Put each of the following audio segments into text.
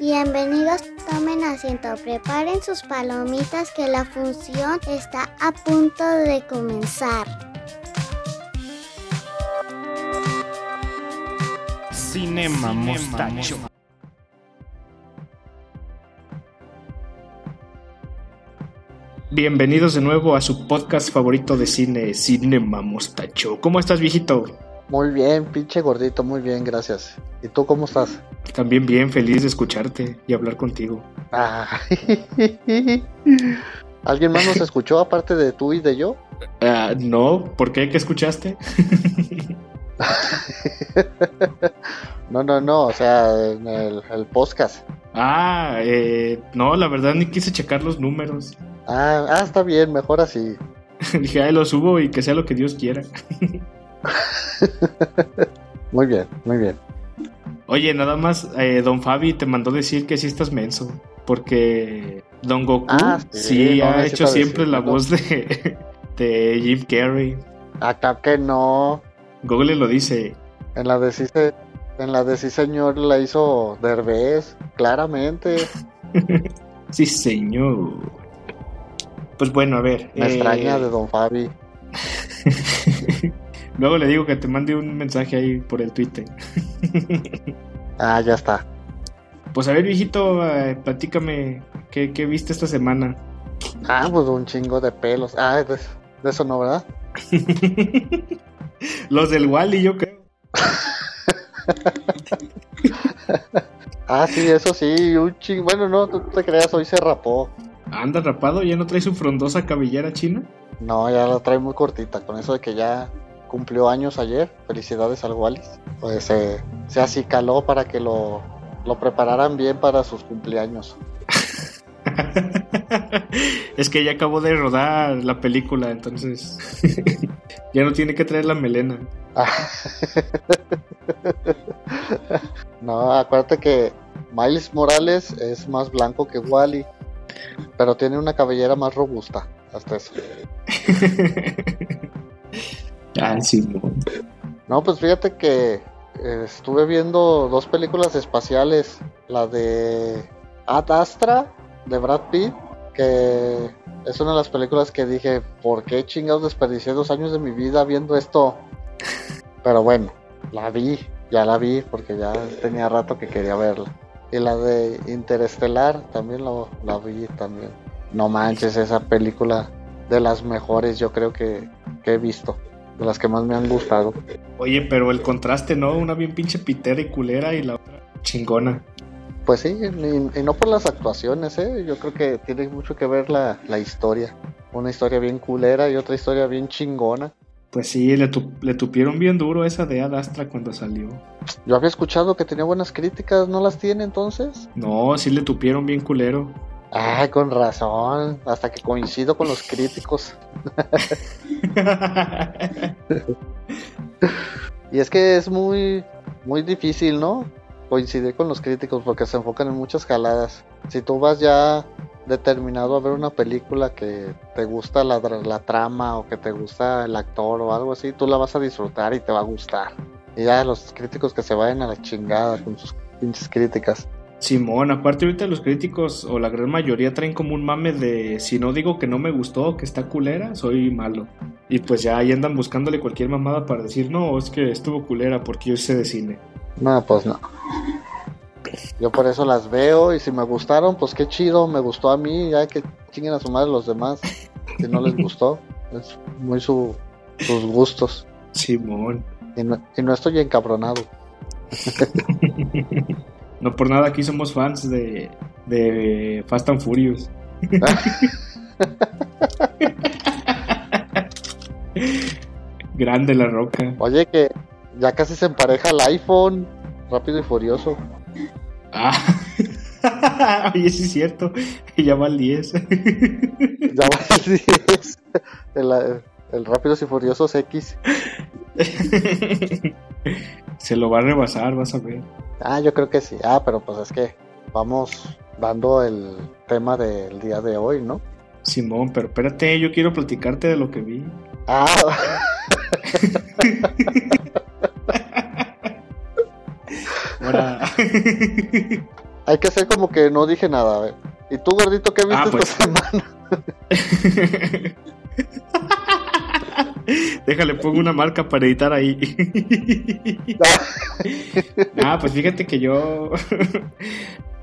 Bienvenidos, tomen asiento, preparen sus palomitas que la función está a punto de comenzar. Cinema Mostacho. Bienvenidos de nuevo a su podcast favorito de cine, Cinema Mostacho. ¿Cómo estás, viejito? Muy bien, pinche gordito, muy bien, gracias. ¿Y tú cómo estás? También bien, feliz de escucharte y hablar contigo. Ah. ¿Alguien más nos escuchó aparte de tú y de yo? Ah, no, ¿por qué? ¿Qué escuchaste? no, no, no, o sea, en el, el podcast. Ah, eh, no, la verdad ni quise checar los números. Ah, ah, está bien, mejor así. Dije, ahí lo subo y que sea lo que Dios quiera. muy bien, muy bien. Oye, nada más, eh, Don Fabi te mandó decir que sí estás menso, porque Don Goku Ah, sí, sí, no ha hecho siempre la voz de, de Jim Carrey. Acá que no. Google lo dice. En la de sí, en la de sí señor la hizo Derbez, claramente. Sí, señor. Pues bueno, a ver. Me eh, extraña de Don Fabi. Luego le digo que te mande un mensaje ahí por el Twitter. Ah, ya está. Pues a ver, viejito, eh, platícame qué, qué viste esta semana. Ah, pues un chingo de pelos. Ah, de, de eso no, ¿verdad? Los del Wally, yo creo. Ah, sí, eso sí, un chingo. Bueno, no, tú te creas, hoy se rapó. Anda rapado, ya no trae su frondosa cabellera china. No, ya la trae muy cortita. Con eso de que ya cumplió años ayer. Felicidades al Wallis. Pues se, se acicaló para que lo, lo prepararan bien para sus cumpleaños. es que ya acabó de rodar la película, entonces ya no tiene que traer la melena. no, acuérdate que Miles Morales es más blanco que Wally. Pero tiene una cabellera más robusta. Hasta eso. Ah, sí, no. No, pues fíjate que eh, estuve viendo dos películas espaciales. La de Ad Astra de Brad Pitt, que es una de las películas que dije, ¿por qué chingados desperdicié dos años de mi vida viendo esto? Pero bueno, la vi, ya la vi porque ya tenía rato que quería verla. Y la de Interestelar también lo, la vi también. No manches, esa película de las mejores yo creo que, que he visto. De las que más me han gustado. Oye, pero el contraste, ¿no? Una bien pinche pitera y culera y la otra chingona. Pues sí, y, y no por las actuaciones, ¿eh? Yo creo que tiene mucho que ver la, la historia. Una historia bien culera y otra historia bien chingona. Pues sí, le, tu- le tupieron bien duro esa de Ad Astra cuando salió. Yo había escuchado que tenía buenas críticas, ¿no las tiene entonces? No, sí le tupieron bien culero. Ah, con razón, hasta que coincido con los críticos. Y es que es muy, muy difícil, ¿no? Coincidir con los críticos porque se enfocan en muchas jaladas. Si tú vas ya determinado a ver una película que te gusta la, la trama o que te gusta el actor o algo así, tú la vas a disfrutar y te va a gustar. Y ya los críticos que se vayan a la chingada con sus pinches críticas. Simón, aparte ahorita los críticos o la gran mayoría traen como un mame de si no digo que no me gustó, que está culera, soy malo. Y pues ya ahí andan buscándole cualquier mamada para decir, no, es que estuvo culera porque yo sé de cine. No, pues no. Yo por eso las veo y si me gustaron, pues qué chido, me gustó a mí, ya que chinguen a su madre los demás. Si no les gustó, es muy su, sus gustos. Simón. Y no, y no estoy encabronado. No por nada aquí somos fans de, de Fast and Furious. Grande la roca. Oye, que ya casi se empareja el iPhone, rápido y furioso. Ah. Oye, sí es cierto. Ya va al 10. Ya va a decir el, el rápidos y furiosos X. Se lo va a rebasar, vas a ver. Ah, yo creo que sí. Ah, pero pues es que vamos dando el tema del día de hoy, ¿no? Simón, pero espérate, yo quiero platicarte de lo que vi. Ah, Ahora. hay que hacer como que no dije nada. A ver. ¿Y tú, gordito, qué viste Ah, esta pues. semana? Déjale, pongo una marca para editar ahí. ah, pues fíjate que yo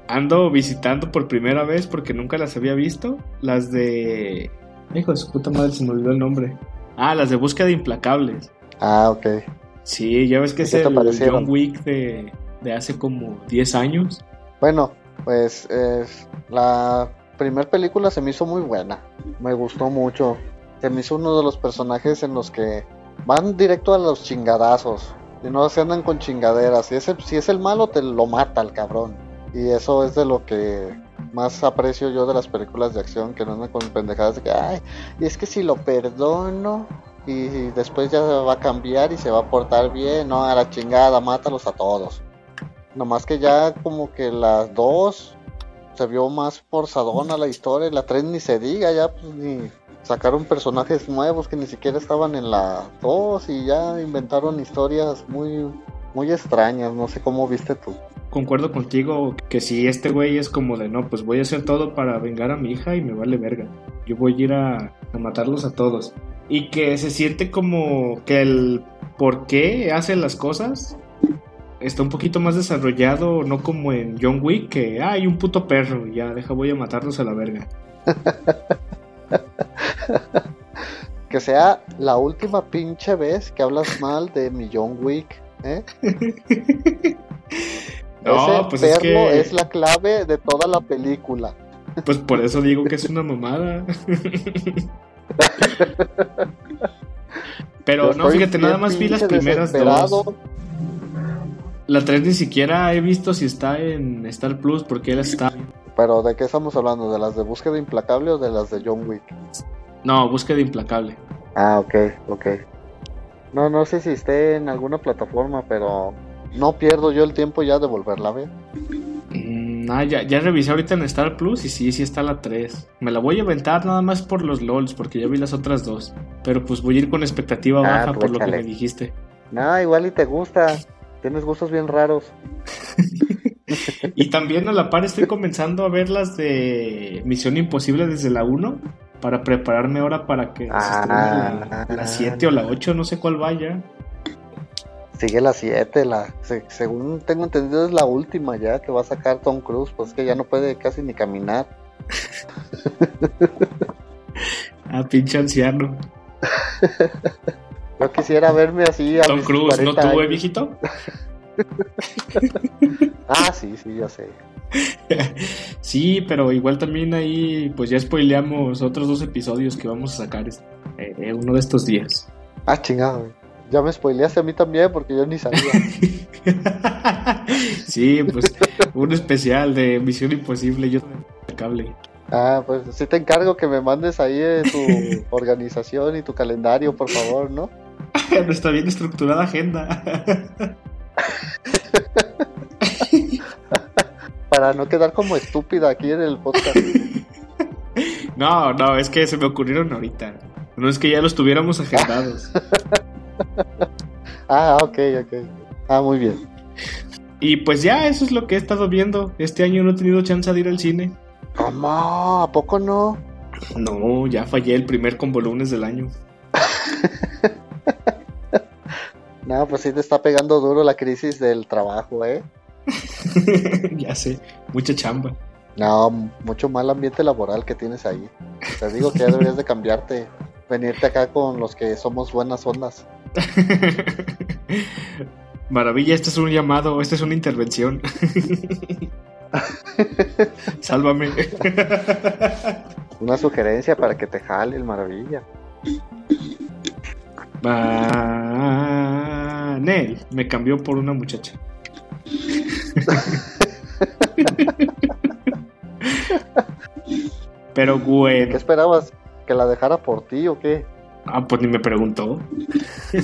ando visitando por primera vez porque nunca las había visto. Las de. Hijo de su puta madre, se me olvidó el nombre. Ah, las de búsqueda implacables. Ah, ok. Sí, ya ves que ¿Y es el parecieron? John Wick de, de hace como 10 años. Bueno, pues eh, la primera película se me hizo muy buena. Me gustó mucho. Se me hizo uno de los personajes en los que van directo a los chingadazos. Y no se andan con chingaderas. Si es el, si es el malo, te lo mata el cabrón. Y eso es de lo que más aprecio yo de las películas de acción, que no andan con pendejadas de que, ay, y es que si lo perdono y después ya va a cambiar y se va a portar bien, no, a la chingada, mátalos a todos. Nomás que ya como que las dos se vio más forzadona la historia, la tres ni se diga, ya pues ni sacaron personajes nuevos que ni siquiera estaban en la dos y ya inventaron historias muy muy extrañas, no sé cómo viste tú. Concuerdo contigo que si este güey es como de no, pues voy a hacer todo para vengar a mi hija y me vale verga. Yo voy a ir a, a matarlos a todos. Y que se siente como que el por qué hace las cosas está un poquito más desarrollado, no como en John Wick, que "Ah, hay un puto perro y ya, deja, voy a matarlos a la verga. Que sea la última pinche vez que hablas mal de mi John Wick, ¿eh? No, Ese pues es perro que- es la clave de toda la película. Pues por eso digo que es una mamada. Pero Yo no, fíjate, nada más vi las primeras dos. La 3 ni siquiera he visto si está en Star Plus porque él está. Pero ¿de qué estamos hablando? ¿De las de búsqueda implacable o de las de John Wick? No, búsqueda implacable. Ah, ok, ok. No, no sé si esté en alguna plataforma, pero no pierdo yo el tiempo ya de volverla a ver. Mm, ah, ya, ya revisé ahorita en Star Plus y sí, sí está la 3. Me la voy a aventar nada más por los LOLs porque ya vi las otras dos. Pero pues voy a ir con expectativa Ah, baja por lo que me dijiste. No, igual y te gusta. Tienes gustos bien raros. Y también a la par estoy comenzando a ver las de Misión Imposible desde la 1 para prepararme ahora para que se Ah. estrene la, la 7 o la 8, no sé cuál vaya. Sigue la 7, la, se- según tengo entendido es la última ya que va a sacar Tom Cruise, pues que ya no puede casi ni caminar. Ah, pinche anciano. Yo quisiera verme así a Tom Cruise, ¿no 40 tuvo, eh, viejito? Ah, sí, sí, ya sé. Sí, pero igual también ahí, pues ya spoileamos otros dos episodios que vamos a sacar este- eh, uno de estos días. Ah, chingado. güey. Ya me spoileaste a mí también porque yo ni sabía. sí, pues un especial de Misión Imposible, yo cable. Ah, pues sí te encargo que me mandes ahí eh, tu organización y tu calendario, por favor, ¿no? Nuestra bien estructurada agenda. Para no quedar como estúpida aquí en el podcast. No, no, es que se me ocurrieron ahorita. No es que ya los tuviéramos agendados. Ah, ok, ok. Ah, muy bien. Y pues ya, eso es lo que he estado viendo. Este año no he tenido chance de ir al cine. ¿Cómo? ¿A poco no? No, ya fallé el primer combo lunes del año. No, pues sí te está pegando duro la crisis del trabajo, ¿eh? ya sé, mucha chamba. No, mucho mal ambiente laboral que tienes ahí. Te digo que ya deberías de cambiarte. Venirte acá con los que somos buenas ondas. Maravilla, este es un llamado, esta es una intervención. Sálvame. Una sugerencia para que te jale el maravilla. Nel me cambió por una muchacha. Pero ¿Qué bueno, esperabas? ¿Que la dejara por ti o qué? ah, pues ni me preguntó.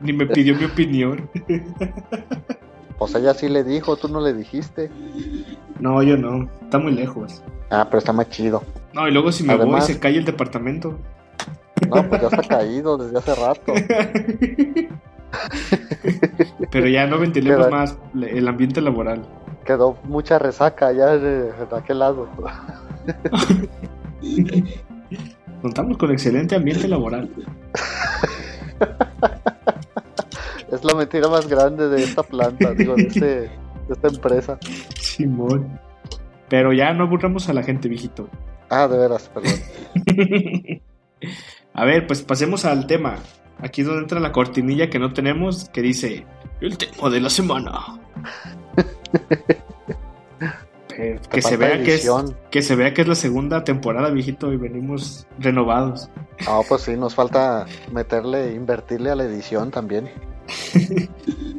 ni me pidió mi opinión. Pues ella sí le dijo, tú no le dijiste. No, yo no, está muy lejos. Ah, pero está más chido. No, y luego si me Además- voy se cae el departamento. No, pues ya está caído desde hace rato. Pero ya no ventilemos más el ambiente laboral. Quedó mucha resaca allá de, de aquel lado. Contamos con excelente ambiente laboral. Es la mentira más grande de esta planta, digo, de, este- de esta empresa. Simón. Pero ya no aburramos a la gente, viejito. Ah, de veras, perdón. A ver, pues pasemos al tema. Aquí es donde entra la cortinilla que no tenemos, que dice el tema de la semana. Pero que Te se falta vea que es, edición. que se vea que es la segunda temporada, viejito, y venimos renovados. No, pues sí, nos falta meterle, invertirle a la edición también.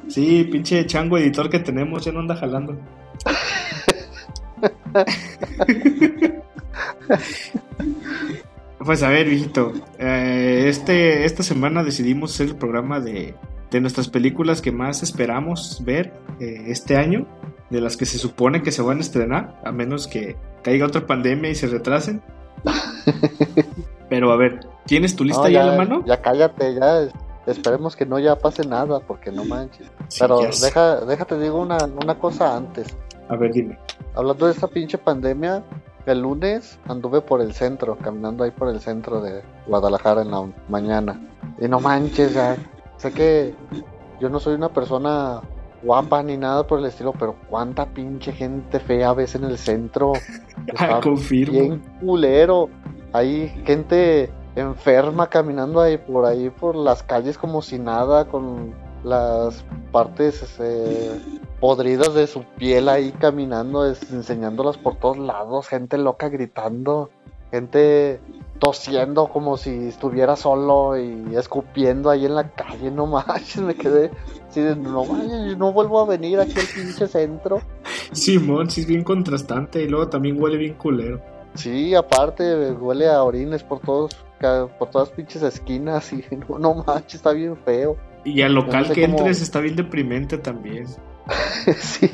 Sí, pinche chango editor que tenemos ya no anda jalando. Pues a ver, viejito. eh, este, esta semana decidimos hacer el programa de, de nuestras películas que más esperamos ver eh, este año, de las que se supone que se van a estrenar, a menos que caiga otra pandemia y se retrasen. Pero a ver, ¿tienes tu lista No, ya ya, a la mano? Ya cállate, ya. Esperemos que no ya pase nada, porque no manches. Sí, Pero deja, déjate digo una, una cosa antes. A ver, dime. Hablando de esta pinche pandemia, el lunes anduve por el centro, caminando ahí por el centro de Guadalajara en la mañana. Y no manches, ya. Sé que yo no soy una persona guapa ni nada por el estilo, pero cuánta pinche gente fea ves en el centro. Ah, Está confirmo. bien culero. Hay gente enferma caminando ahí por ahí por las calles como si nada, con las partes eh, podridas de su piel ahí caminando, enseñándolas por todos lados, gente loca gritando, gente tosiendo como si estuviera solo y escupiendo ahí en la calle, no manches, me quedé así de, no manches, no vuelvo a venir aquí al pinche centro. Simón, sí es bien contrastante y luego también huele bien culero. Sí, aparte huele a orines por todos, por todas pinches esquinas y no, no manches, está bien feo. Y al local No sé que cómo- entres está bien deprimente también. sí.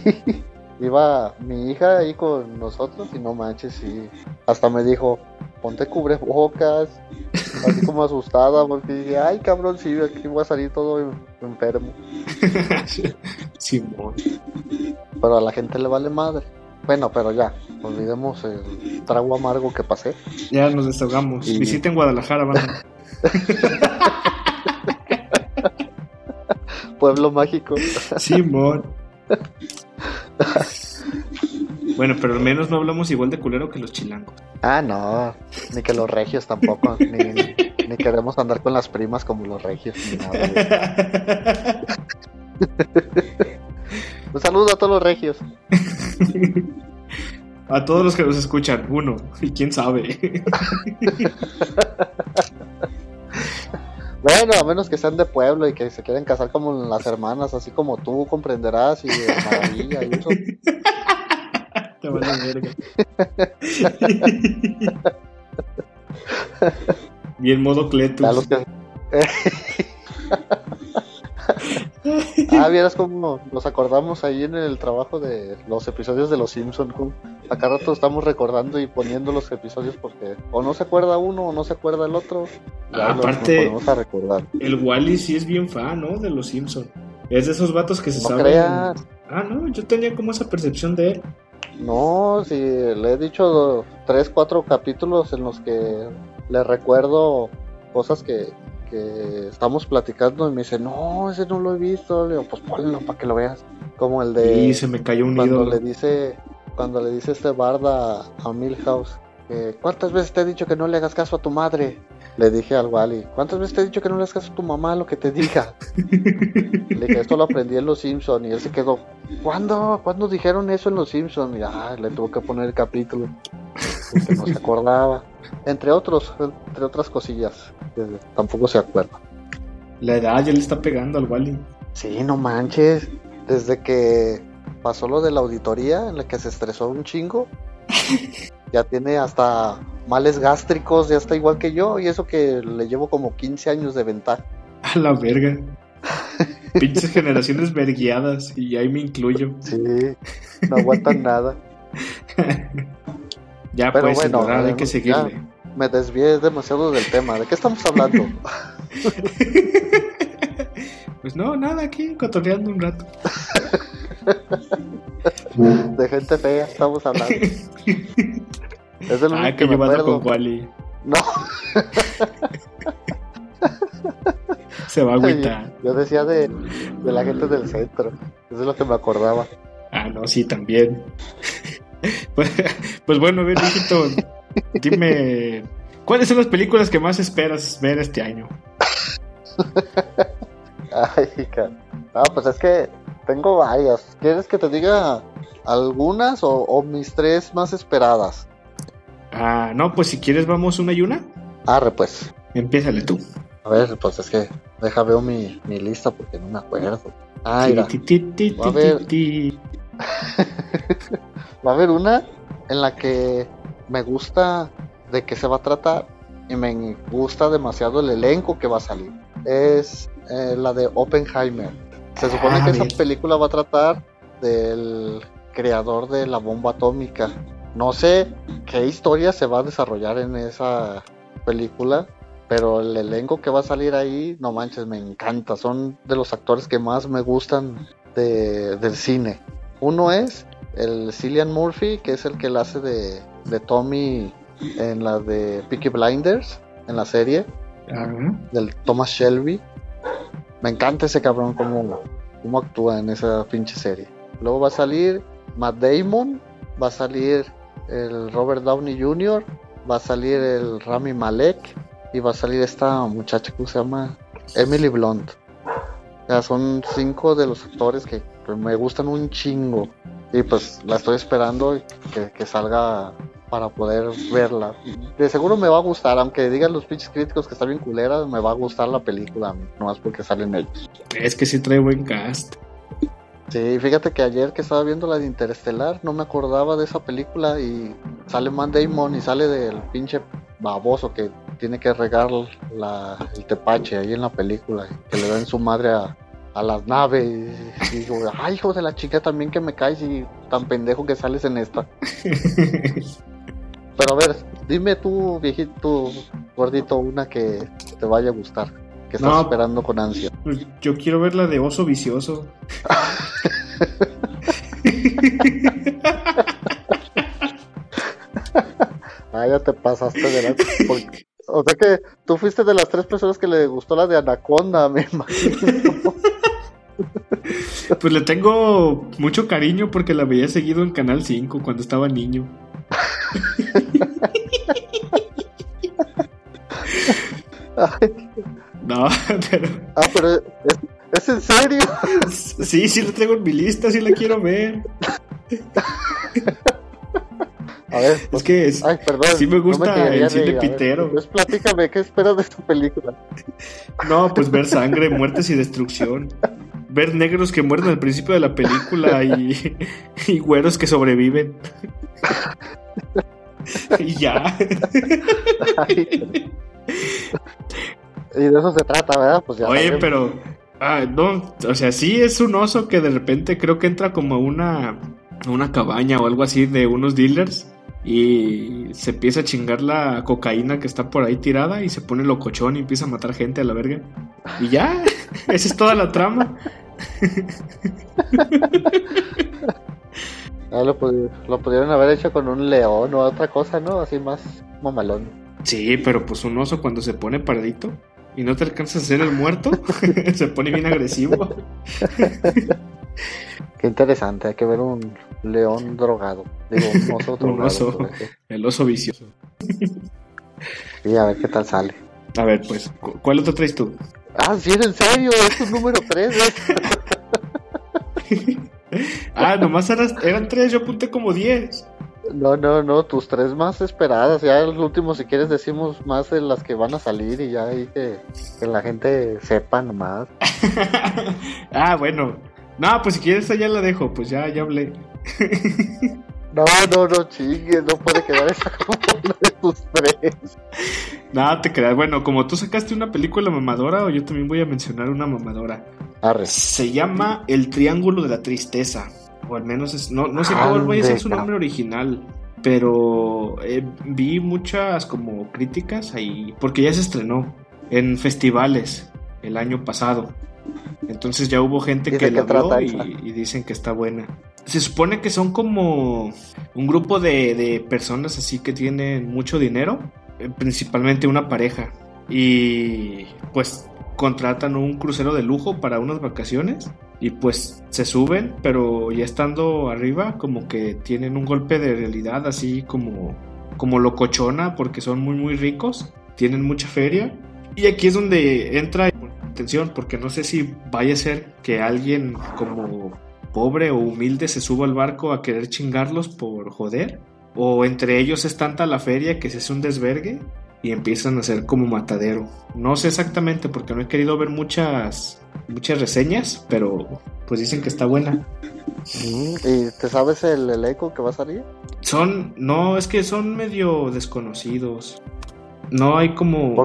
Iba mi hija ahí con nosotros y no manches, sí. Hasta me dijo, ponte cubrebocas, así como asustada, porque dije, ay cabrón, sí, aquí voy a salir todo en- enfermo. Simón. Pero a la gente le vale madre. Bueno, pero ya, olvidemos el trago amargo que pasé. Ya nos desahogamos. Y- Visiten Guadalajara, banda. Pueblo mágico. Simón. Bueno, pero al menos no hablamos igual de culero que los chilangos. Ah, no, ni que los regios tampoco, ni, ni queremos andar con las primas como los regios, ni nada. Un saludo a todos los regios. A todos los que nos escuchan, uno, y quién sabe. Bueno, a menos que sean de pueblo y que se quieren casar como las hermanas, así como tú comprenderás y de maravilla y eso. Te vale verga. Bien modo Cletus. Ya los que- ah, vieras cómo nos acordamos ahí en el trabajo de los episodios de Los Simpsons. Acá rato estamos recordando y poniendo los episodios porque o no se acuerda uno o no se acuerda el otro. Ya Aparte- a recordar. El Wally sí es bien fan, ¿no? De los Simpsons. Es de esos vatos que se No saben. creas. Ah, no, yo tenía como esa percepción de él. No, si le he dicho tres, cuatro capítulos en los que le recuerdo cosas que, que estamos platicando y me dice, no, ese no lo he visto. Le digo, pues ponlo para que lo veas. Como el de y se me cayó un cuando ídolo. le dice, cuando le dice este barda a Milhouse, ¿cuántas veces te he dicho que no le hagas caso a tu madre? Le dije al Wally, ¿cuántas veces te he dicho que no le hagas caso a tu mamá lo que te diga? Le dije, esto lo aprendí en Los Simpsons y él se quedó, ¿cuándo? ¿Cuándo dijeron eso en Los Simpsons? Y ah, le tuvo que poner el capítulo, porque no se acordaba. Entre otros, entre otras cosillas, que tampoco se acuerda. La edad ya le está pegando al Wally. Sí, no manches. Desde que pasó lo de la auditoría en la que se estresó un chingo, ya tiene hasta males gástricos, ya está igual que yo, y eso que le llevo como 15 años de ventaja. A la verga. Pinches generaciones verguiadas. Y ahí me incluyo. Sí, no aguantan nada. Ya Pero pues, bueno, hay que seguirle. Me desvié demasiado del tema. ¿De qué estamos hablando? Pues no, nada, aquí cotorreando un rato. De gente fea estamos hablando. Es el Ah, que me llevado con Wally. No, Se va a agüitar. yo decía de, de la gente del centro. Eso es lo que me acordaba. Ah, no, sí, también. pues, pues bueno, ver, hijito, dime, ¿cuáles son las películas que más esperas ver este año? Ay. No, pues es que tengo varias. ¿Quieres que te diga algunas o, o mis tres más esperadas? Ah, no, pues si quieres vamos una y una. Arre, pues. Empiézale tú. A ver, pues es que deja veo mi, mi lista porque no me acuerdo. Ah, mira. A ver. Va a haber una en la que me gusta de qué se va a tratar y me gusta demasiado el elenco que va a salir. Es eh, la de Oppenheimer. Se supone Ah, que esa película va a tratar del creador de la bomba atómica. No sé qué historia se va a desarrollar en esa película, pero el elenco que va a salir ahí, no manches, me encanta. Son de los actores que más me gustan de- del cine. Uno es el Cillian Murphy, que es el que la hace de, de Tommy en la de Peaky Blinders, en la serie, Ah, del Thomas Shelby. Me encanta ese cabrón como, cómo actúa en esa pinche serie. Luego va a salir Matt Damon, va a salir el Robert Downey Jr., va a salir el Rami Malek y va a salir esta muchacha que se llama Emily Blunt. Ya son cinco de los actores que me gustan un chingo. Y pues la estoy esperando que, que salga para poder verla. De seguro me va a gustar, aunque digan los pinches críticos que está bien culera, me va a gustar la película, nomás porque salen ellos. es que sí trae buen cast. Sí, fíjate que ayer que estaba viendo la de Interestelar, no me acordaba de esa película y sale Matt Damon y sale del pinche baboso que tiene que regar la, el tepache ahí en la película, que le dan su madre a, a las naves y, digo, ay hijo de la chica también que me caes y tan pendejo que sales en esta. Pero a ver, dime tú, viejito, gordito, una que te vaya a gustar, que estás No. esperando con ansia. Pues yo quiero ver la de Oso Vicioso. Ah, ya te pasaste de la... O sea que tú fuiste de las tres personas que le gustó la de Anaconda, me imagino. Pues le tengo mucho cariño porque la veía seguido en Canal 5 cuando estaba niño. No, pero ah, pero ¿es, es en serio. sí, sí la tengo en mi lista, sí la quiero ver. A ver, Es pues, que es, ay, perdón. sí me gusta el cine reír. A ver, pitero. Pues platícame, ¿qué esperas de esta película? no, pues ver sangre, muertes y destrucción. Ver negros que mueren al principio de la película y, y güeros que sobreviven. y ya. Y de eso se trata, ¿verdad? Pues ya Oye, pero. Ah, no, o sea, sí es un oso que de repente creo que entra como a una, una cabaña o algo así de unos dealers y se empieza a chingar la cocaína que está por ahí tirada y se pone locochón y empieza a matar gente a la verga. Y ya, esa es toda la trama. Ah, lo, pudi- lo pudieron haber hecho con un león o otra cosa, ¿no? Así más mamalón. Sí, pero pues un oso cuando se pone paradito y no te alcanzas a hacer el muerto, se pone bien agresivo. Qué interesante, hay que ver un león drogado. Digo, un oso Un drogado. oso. por ejemplo. El oso vicioso. Y a ver qué tal sale. A ver, pues, ¿cu- ¿cuál otro traes tú? Ah, sí, en serio, es un número 3. Ah, nomás eras- eran tres, yo apunté como diez. No, no, no, tus tres más esperadas. Ya el último, si quieres, decimos más de las que van a salir y ya ahí que, que la gente sepa nomás. ah, bueno. No, pues si quieres allá la dejo, pues ya, ya hablé. No, no, no chingues, no puede quedar esa como una de tus tres. Nada, te creas. Bueno, como tú sacaste una película mamadora, yo también voy a mencionar una mamadora. Arre. Se llama El Triángulo de la Tristeza. O al menos es, no, no sé cuál vaya a ser su nombre original. Pero eh, vi muchas como críticas ahí. Porque ya se estrenó en festivales el año pasado. Entonces ya hubo gente ¿Y que de la vio y dicen que está buena. Se supone que son como un grupo de, de personas así que tienen mucho dinero, eh, principalmente una pareja. Y pues contratan un crucero de lujo para unas vacaciones y pues se suben, pero ya estando arriba como que tienen un golpe de realidad así como como locochona porque son muy muy ricos, tienen mucha feria y aquí es donde entra atención porque no sé si vaya a ser que alguien como pobre o humilde se suba al barco a querer chingarlos por joder o entre ellos es tanta la feria que se hace un desvergue y empiezan a ser como matadero. No sé exactamente porque no he querido ver muchas muchas reseñas, pero pues dicen que está buena. Mm, ¿Y te sabes el elenco que va a salir? Son no, es que son medio desconocidos. No hay como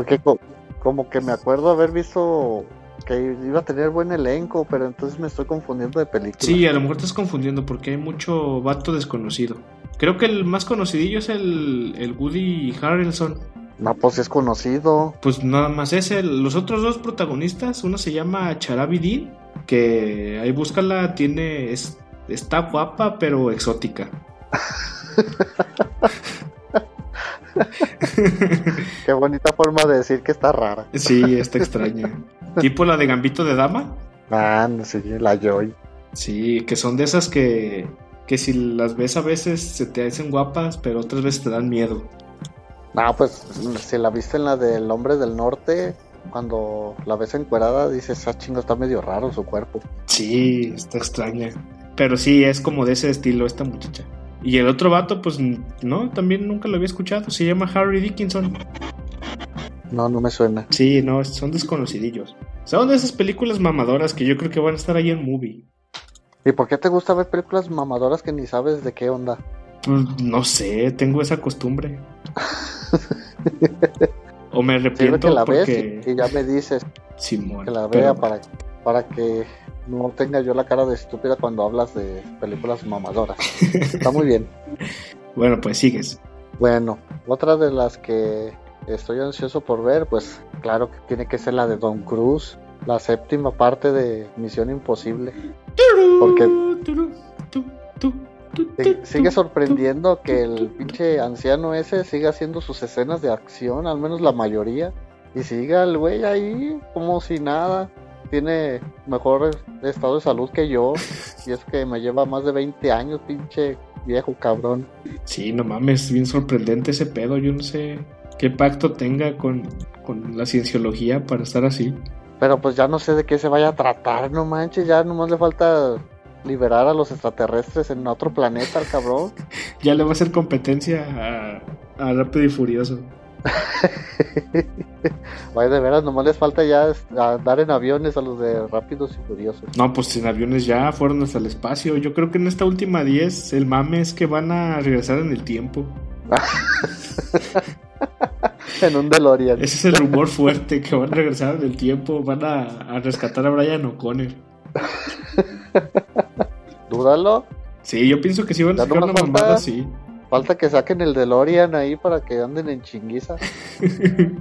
como que me acuerdo haber visto que iba a tener buen elenco, pero entonces me estoy confundiendo de película. Sí, a lo mejor te estás confundiendo porque hay mucho vato desconocido. Creo que el más conocidillo es el, el Woody Harrelson. No, pues es conocido. Pues nada más es el. Los otros dos protagonistas, uno se llama Charabi Dean, que ahí búscala, tiene. Es, está guapa, pero exótica. Qué bonita forma de decir que está rara. Sí, está extraña. tipo la de Gambito de Dama. Ah, no sé, la Joy. Sí, que son de esas que. Que si las ves a veces se te hacen guapas, pero otras veces te dan miedo. No, pues si la viste en la del Hombre del Norte, cuando la ves encuerada, dices, ah, chingo, está medio raro su cuerpo. Sí, está extraña. Pero sí, es como de ese estilo esta muchacha. Y el otro vato, pues no, también nunca lo había escuchado. Se llama Harry Dickinson. No, no me suena. Sí, no, son desconocidillos. Son de esas películas mamadoras que yo creo que van a estar ahí en movie. ¿Y por qué te gusta ver películas mamadoras que ni sabes de qué onda? Pues, no sé, tengo esa costumbre. o me arrepiento que la porque... ves y, y ya me dices Simón, que la pero- vea para, para que no tenga yo la cara de estúpida cuando hablas de películas mamadoras. Está muy bien. Bueno, pues sigues. Bueno, otra de las que estoy ansioso por ver, pues claro que tiene que ser la de Don Cruise, la séptima parte de Misión Imposible. Porque sigue sorprendiendo que el pinche anciano ese siga haciendo sus escenas de acción, al menos la mayoría, y siga el güey ahí como si nada. Tiene mejor estado de salud que yo, y es que me lleva más de 20 años, pinche viejo cabrón. Sí, no mames, bien sorprendente ese pedo. Yo no sé qué pacto tenga con, con la cienciología para estar así. Pero pues ya no sé de qué se vaya a tratar, no manches, ya nomás le falta liberar a los extraterrestres en otro planeta al cabrón. Ya le va a hacer competencia a, a Rápido y Furioso. Vaya de veras, nomás les falta ya andar en aviones a los de Rápidos y Furiosos. No, pues sin aviones ya fueron hasta el espacio. Yo creo que en esta última 10 el mame es que van a regresar en el tiempo. en un DeLorean. Ese es el rumor fuerte, que van a regresar en el tiempo. Van a, a rescatar a Brian O'Connor. Dúdalo. Sí, yo pienso que sí van a sacar una mamada así. Falta que saquen el DeLorean ahí para que anden en chinguiza.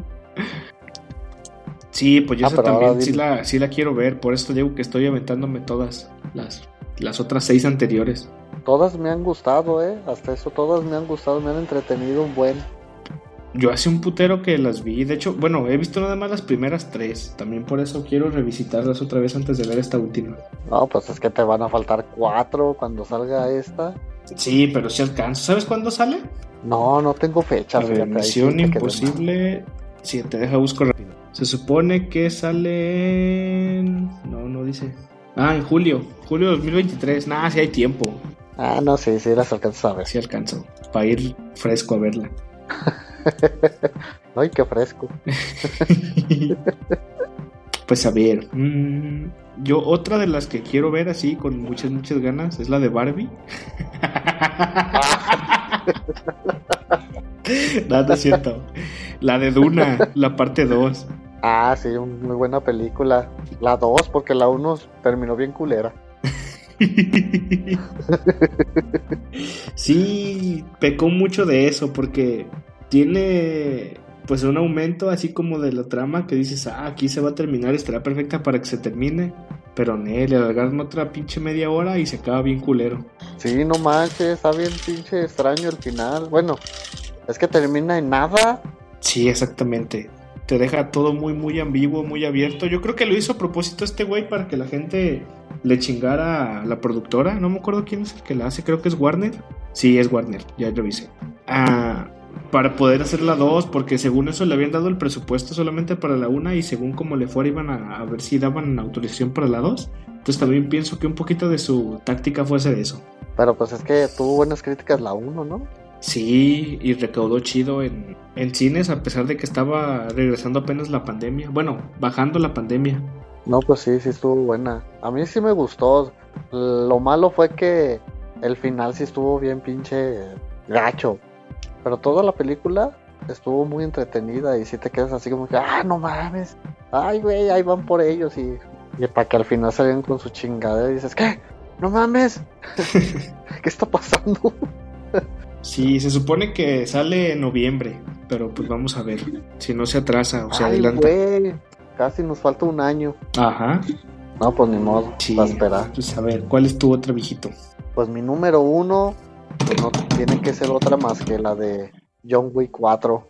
Sí, pues yo Ah, esa también sí la, sí la quiero ver. Por esto digo que estoy aventándome todas las, las otras seis anteriores. Todas me han gustado, eh. Hasta eso, todas me han gustado, me han entretenido un buen. Yo hace un putero que las vi. De hecho, bueno, he visto nada más las primeras tres. También por eso quiero revisitarlas otra vez antes de ver esta última. No, pues es que te van a faltar cuatro cuando salga esta. Sí, pero si alcanzo. ¿Sabes cuándo sale? No, no tengo fecha. A ver, sí Misión. Imposible. Sí, te deja busco rápido. Se supone que sale en... No, no dice. Ah, en julio. Julio de 2023. Nah, sí hay tiempo. Ah, no, sí, sí las alcanzas a ver. Sí alcanzo. Para ir fresco a verla. Ay, qué fresco. pues a ver. mm, yo otra de las que quiero ver así con muchas, muchas ganas es la de Barbie. Nada, es cierto. La de Duna, la parte 2. Ah, sí, muy buena película. La 2, porque la 1 terminó bien culera. sí, pecó mucho de eso porque tiene pues un aumento así como de la trama que dices, ah, aquí se va a terminar, estará perfecta para que se termine. Pero no, le alargaron otra pinche media hora y se acaba bien culero. Sí, no manches, está bien pinche extraño el final. Bueno, es que termina en nada. Sí, exactamente. Te deja todo muy, muy ambiguo, muy abierto. Yo creo que lo hizo a propósito este güey para que la gente le chingara a la productora. No me acuerdo quién es el que la hace, creo que es Warner. Sí, es Warner, ya revisé. Ah, para poder hacer la 2, porque según eso le habían dado el presupuesto solamente para la 1 y según como le fuera iban a, ver si daban autorización para la 2. Entonces también pienso que un poquito de su táctica fue hacer eso. Pero pues es que tuvo buenas críticas la 1, ¿no? Sí, y recaudó chido en, en cines a pesar de que estaba regresando apenas la pandemia. Bueno, bajando la pandemia. No, pues sí, sí estuvo buena. A mí sí me gustó. Lo malo fue que el final sí estuvo bien pinche gacho. Pero toda la película estuvo muy entretenida y si te quedas así como que, ah, no mames. Ay, güey, ahí van por ellos y, y para que al final salgan con su chingadera y dices, ¿qué? No mames. ¿Qué está pasando? sí, se supone que sale en noviembre, pero pues vamos a ver si no se atrasa o se adelanta. Güey, casi nos falta un año. Ajá. No, pues ni modo, sí, a esperar. Pues a ver, ¿cuál es tu otro viejito? Pues mi número uno pues no tiene que ser otra más que la de John Wick 4.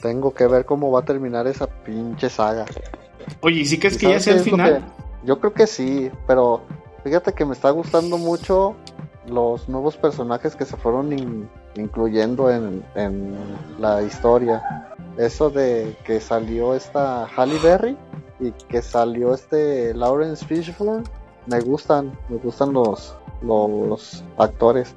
Tengo que ver cómo va a terminar esa pinche saga. Oye, ¿y sí crees que ya sea el final? Yo creo que sí, pero fíjate que me está gustando mucho los nuevos personajes que se fueron incluyendo en, en, la historia. Eso de que salió esta Halle Berry y que salió este Lawrence Fishburne, me gustan, me gustan los, los actores.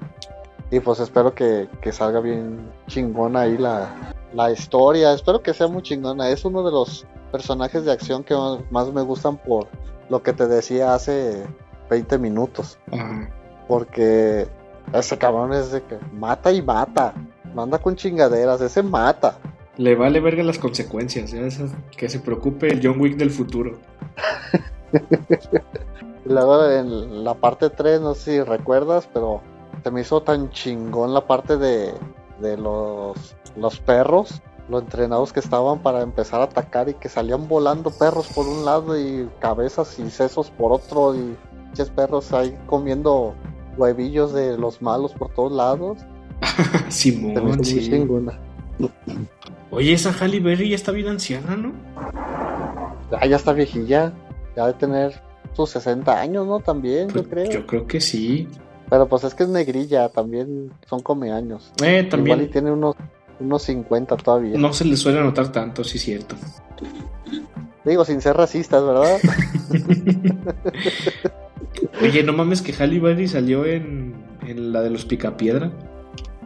Y pues espero que, salga bien chingona ahí la, la, historia. Espero que sea muy chingona. Es uno de los personajes de acción que más me gustan por lo que te decía hace 20 minutos. Porque ese cabrón es de que mata y mata. Manda con chingaderas, ese mata. Le vale verga las consecuencias. que se preocupe el John Wick del futuro. Luego en la parte 3, no sé si recuerdas, pero se me hizo tan chingón la parte de, de los, los perros, los entrenados que estaban para empezar a atacar y que salían volando perros por un lado y cabezas y sesos por otro y muchos perros ahí comiendo huevillos de los malos por todos lados. Simón, sí. Oye, esa Halle Berry ya está bien anciana, ¿no? Ya, ya está viejilla. Ya de tener sus 60 años, ¿no? También, yo pues, creo. Yo creo que sí. Pero pues es que es negrilla, también son come años. Eh, también. Igual y tiene unos, unos 50 todavía. No se le suele notar tanto, sí, cierto. Digo, sin ser racistas, ¿verdad? Oye, no mames que Halle Berry salió en, en la de los Picapiedra.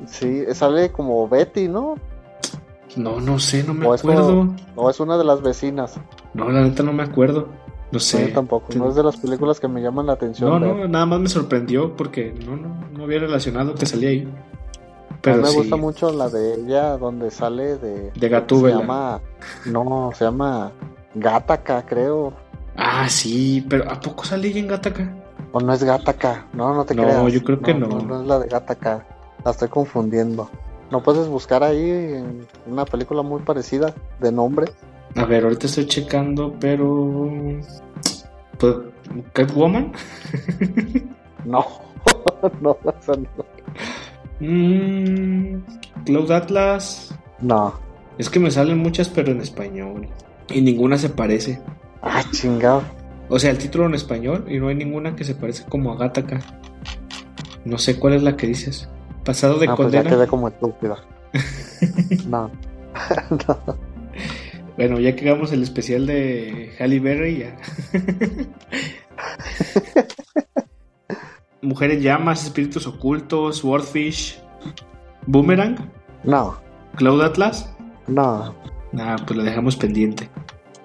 Sí, sale como Betty, ¿no? No, no sé, no me acuerdo. no, es una de las vecinas. No, la neta no me acuerdo. No sé. tampoco, no es de las películas que me llaman la atención. No, no, nada más me sorprendió porque no, no, no había relacionado que salía ahí. Pero me gusta mucho la de ella donde sale de... De Gatúbela. Se llama... No, se llama Gataca, creo. Ah, sí, pero ¿a poco sale ella en Gataca? O no es Gataca, no, no te creas. No, yo creo que no. no. es la de Gataca, la estoy confundiendo. No puedes buscar ahí una película muy parecida de nombre. A ver, ahorita estoy checando, pero. Pues, ¿Catwoman? no, no, eso no. Mm, Cloud Atlas. No. Es que me salen muchas, pero en español. Y ninguna se parece. Ah, chingado. O sea, el título en español y no hay ninguna que se parece como a Gataca. No sé cuál es la que dices. Pasado de ah, condena. Pues ya quedé como estúpida. no. no. Bueno, ya que hagamos el especial de Halle Berry, ya. Mujeres llamas, espíritus ocultos, Swordfish, Boomerang. No. Cloud Atlas. No. Ah, pues la dejamos pendiente.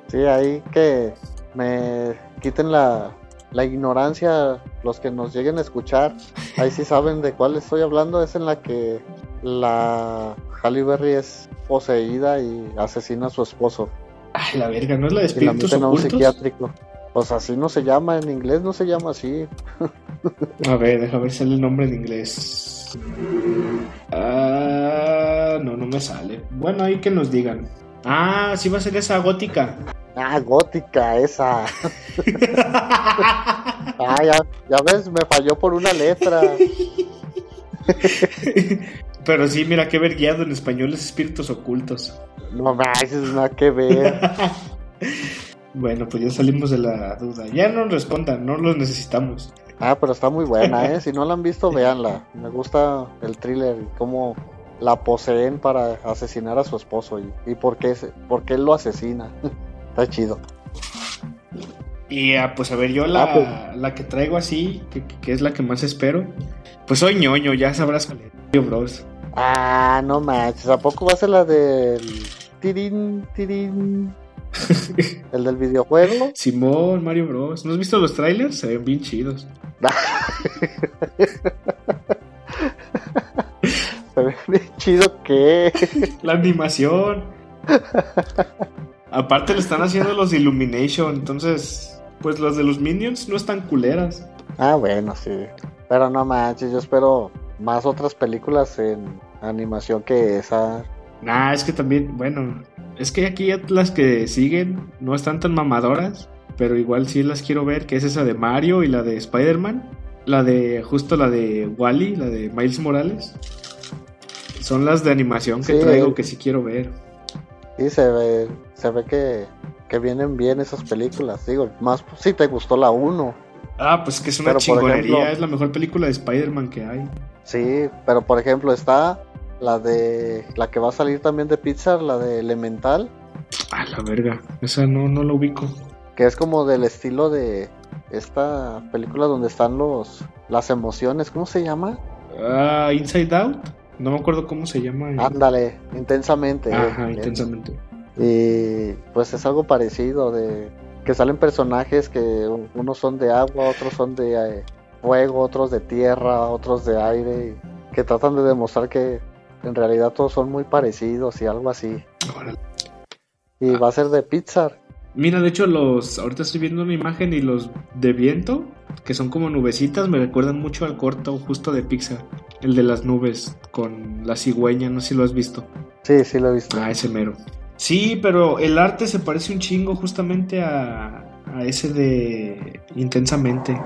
Sí, ahí que me quiten la, la ignorancia los que nos lleguen a escuchar. Ahí sí saben de cuál estoy hablando. Es en la que la Halle Berry es poseída y asesina a su esposo. Ay, la verga, ¿no es la de espíritus ocultos? psiquiátrico. Pues así no se llama, en inglés no se llama así. a ver, déjame ver si sale el nombre en inglés. Ah, no, no me sale. Bueno, ahí que nos digan. Ah, sí va a ser esa gótica. Ah, gótica, esa. ah, ya, ya ves, me falló por una letra. Pero sí, mira que ver guiado en español es espíritus ocultos. No es nada que ver. bueno, pues ya salimos de la duda. Ya no respondan, no los necesitamos. Ah, pero está muy buena, ¿eh? Si no la han visto, véanla. Me gusta el thriller y cómo la poseen para asesinar a su esposo y, y por, qué, por qué él lo asesina. está chido. Y ah, pues a ver, yo la, ah, pues. la que traigo así, que, que, es la que más espero, pues soy ñoño, ya sabrás cuál es. Bros. Ah, no manches, ¿a poco va a ser la del tirín, tirín? ¿El del videojuego? Simón, Mario Bros. ¿No has visto los trailers? Se ven bien chidos. Se ve bien chido que La animación. Aparte le están haciendo los Illumination, entonces, pues las de los Minions no están culeras. Ah, bueno, sí. Pero no manches, yo espero más otras películas en animación que esa. Nah, es que también, bueno, es que aquí las que siguen no están tan mamadoras, pero igual sí las quiero ver, que es esa de Mario y la de Spider-Man, la de, justo la de Wally, la de Miles Morales. Son las de animación que traigo que sí quiero ver. Sí, se ve, se ve que, que vienen bien esas películas, digo, más si te gustó la 1. Ah, pues que es una chingonería, es la mejor película de Spider-Man que hay. Sí, pero por ejemplo está la de la que va a salir también de Pixar, la de Elemental. Ah, la verga, esa no, no la ubico. Que es como del estilo de esta película donde están los las emociones, ¿cómo se llama? Ah, Inside Out. No me acuerdo cómo se llama. Ándale, intensamente. Ajá, intensamente. Y pues es algo parecido de que salen personajes que unos son de agua, otros son de eh, fuego, otros de tierra, otros de aire, que tratan de demostrar que en realidad todos son muy parecidos y algo así. Y va a ser de Pixar. Mira, de hecho, los. Ahorita estoy viendo una imagen y los de viento, que son como nubecitas, me recuerdan mucho al corto justo de Pixar. El de las nubes con la cigüeña, no sé si lo has visto. Sí, sí lo he visto. Ah, ese mero. Sí, pero el arte se parece un chingo justamente a, a ese de Intensamente.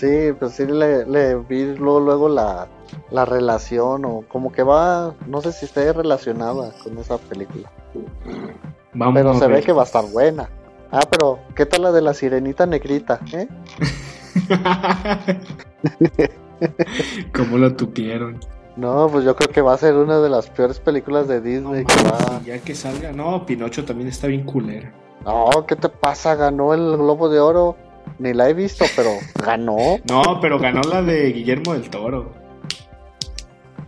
Sí, pues sí le, le vi luego, luego la, la relación o como que va, no sé si esté relacionada con esa película. Vamos pero se ve que va a estar buena. Ah, pero ¿qué tal la de la sirenita negrita? ¿eh? ¿Cómo la tupieron? No, pues yo creo que va a ser una de las peores películas de Disney. Ya que salga, no, Pinocho también está bien culera. No, ¿qué te pasa? Ganó el Globo de Oro. Ni la he visto, pero ganó. No, pero ganó la de Guillermo del Toro.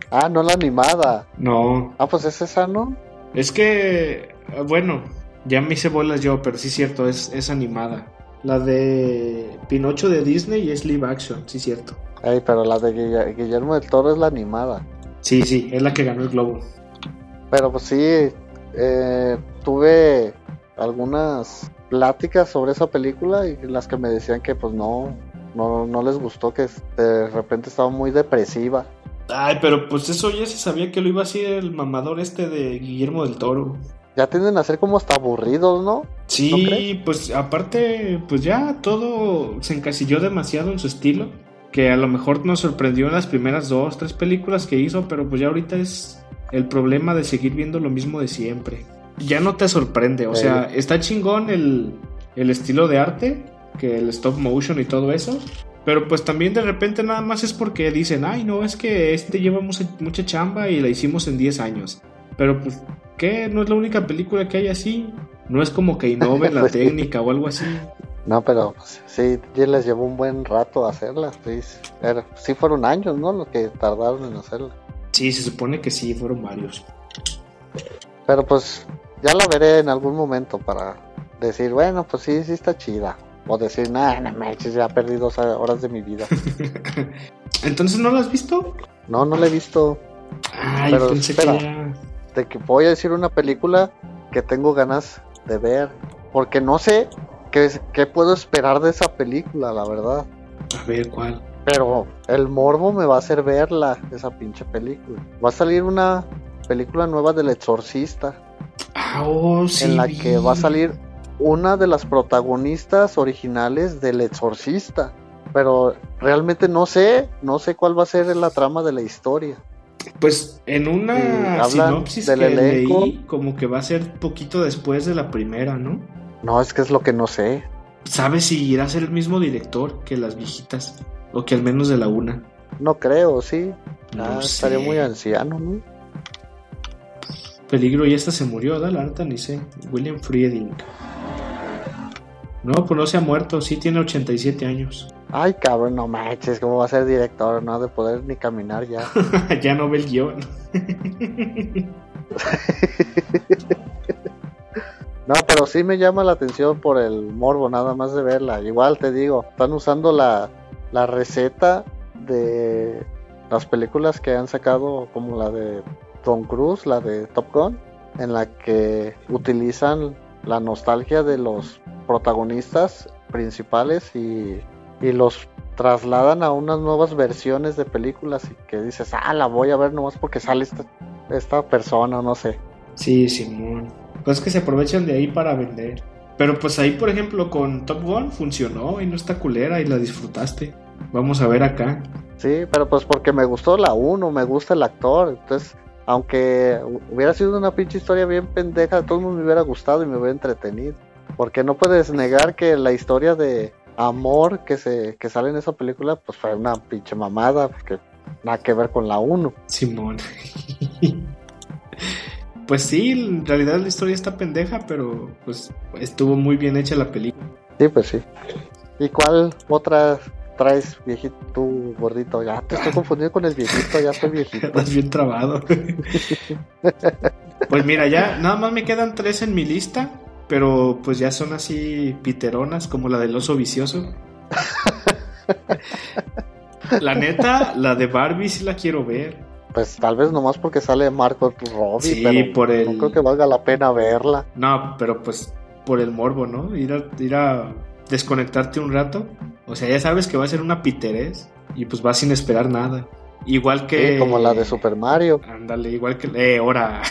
Ah, no la animada. No. Ah, pues es esa, ¿no? Es que, bueno, ya me hice bolas yo, pero sí es cierto, es, es animada. La de Pinocho de Disney es live action, sí es cierto. Ay, pero la de Guillermo del Toro es la animada. Sí, sí, es la que ganó el globo. Pero pues sí, eh, tuve algunas pláticas sobre esa película y las que me decían que pues no, no, no les gustó, que de repente estaba muy depresiva. Ay, pero pues eso ya se sabía que lo iba a hacer el mamador este de Guillermo del Toro. Ya tienden a ser como hasta aburridos, ¿no? Sí, pues aparte, pues ya todo se encasilló demasiado en su estilo. Que a lo mejor nos sorprendió en las primeras dos, tres películas que hizo, pero pues ya ahorita es el problema de seguir viendo lo mismo de siempre. Ya no te sorprende, o sea, está chingón el, el estilo de arte, que el stop motion y todo eso, pero pues también de repente nada más es porque dicen, ay, no, es que este lleva mucha, chamba y la hicimos en 10 años. Pero pues, ¿qué? ¿No es la única película que hay así? No es como que innoven la pues técnica o algo así. No, pero pues, sí, ya les llevó un buen rato hacerla. Sí, sí fueron años, ¿no? Los que tardaron en hacerla. Sí, se supone que sí, fueron varios. Pero pues ya la veré en algún momento para decir, bueno, pues sí, sí está chida. O decir, nada, no manches, ya perdí dos horas de mi vida. ¿Entonces no lo has visto? No, no la he visto. Ay, Pero espera, que de que voy a decir una película que tengo ganas de ver. Porque no sé qué, qué puedo esperar de esa película, la verdad. A ver, ¿cuál? Pero el morbo me va a hacer verla, esa pinche película. Va a salir una película nueva del exorcista. Ah, oh, sí, en la vi. que va a salir una de las protagonistas originales del exorcista. Pero realmente no sé, no sé cuál va a ser la trama de la historia. Pues en una sinopsis del que elenco. leí, como que va a ser poquito después de la primera, ¿no? No, es que es lo que no sé. ¿Sabes si irá a ser el mismo director que las viejitas? O que al menos de la una. No creo, sí. No Ah, estaría muy anciano, ¿no? Peligro y esta se murió, ¿da? La neta ni sé. William Frieding. No, pues no se ha muerto, sí tiene 87 años. Ay, cabrón, no manches, ¿cómo va a ser director? No ha de poder ni caminar ya. ya no ve el guion. No, pero sí me llama la atención por el morbo, nada más de verla. Igual te digo, están usando la, la receta de las películas que han sacado, como la de Tom Cruise, la de Top Gun, en la que utilizan la nostalgia de los protagonistas principales y, y los trasladan a unas nuevas versiones de películas y que dices, ah, la voy a ver nomás porque sale esta, esta persona, no sé. Sí, Simón. Pues es que se aprovechan de ahí para vender. Pero pues ahí, por ejemplo, con Top Gun funcionó y no está culera y la disfrutaste. Vamos a ver acá. Sí, pero pues porque me gustó la 1, me gusta el actor. Entonces, aunque hubiera sido una pinche historia bien pendeja, a todo el mundo me hubiera gustado y me hubiera entretenido. Porque no puedes negar que la historia de amor que se que sale en esa película, pues fue una pinche mamada, porque nada que ver con la 1. Simón. pues sí, en realidad la historia está pendeja, pero pues estuvo muy bien hecha la película. Sí, pues sí. ¿Y cuál otra traes, viejito, tú, gordito? Ya te estoy confundiendo con el viejito, ya estoy viejito. Estás bien trabado. pues mira, ya nada más me quedan tres en mi lista, pero pues ya son así piteronas como la del oso vicioso. La neta, la de Barbie sí la quiero ver. Pues tal vez nomás porque sale Marco Robbie, Sí, pero por el- no creo que valga la pena verla. No, pero pues por el morbo, ¿no? Ir a, ir a desconectarte un rato. O sea, ya sabes que va a ser una piterés y pues vas sin esperar nada. Igual que... Sí, como la de Super Mario. Ándale, igual que... Eh, ahora.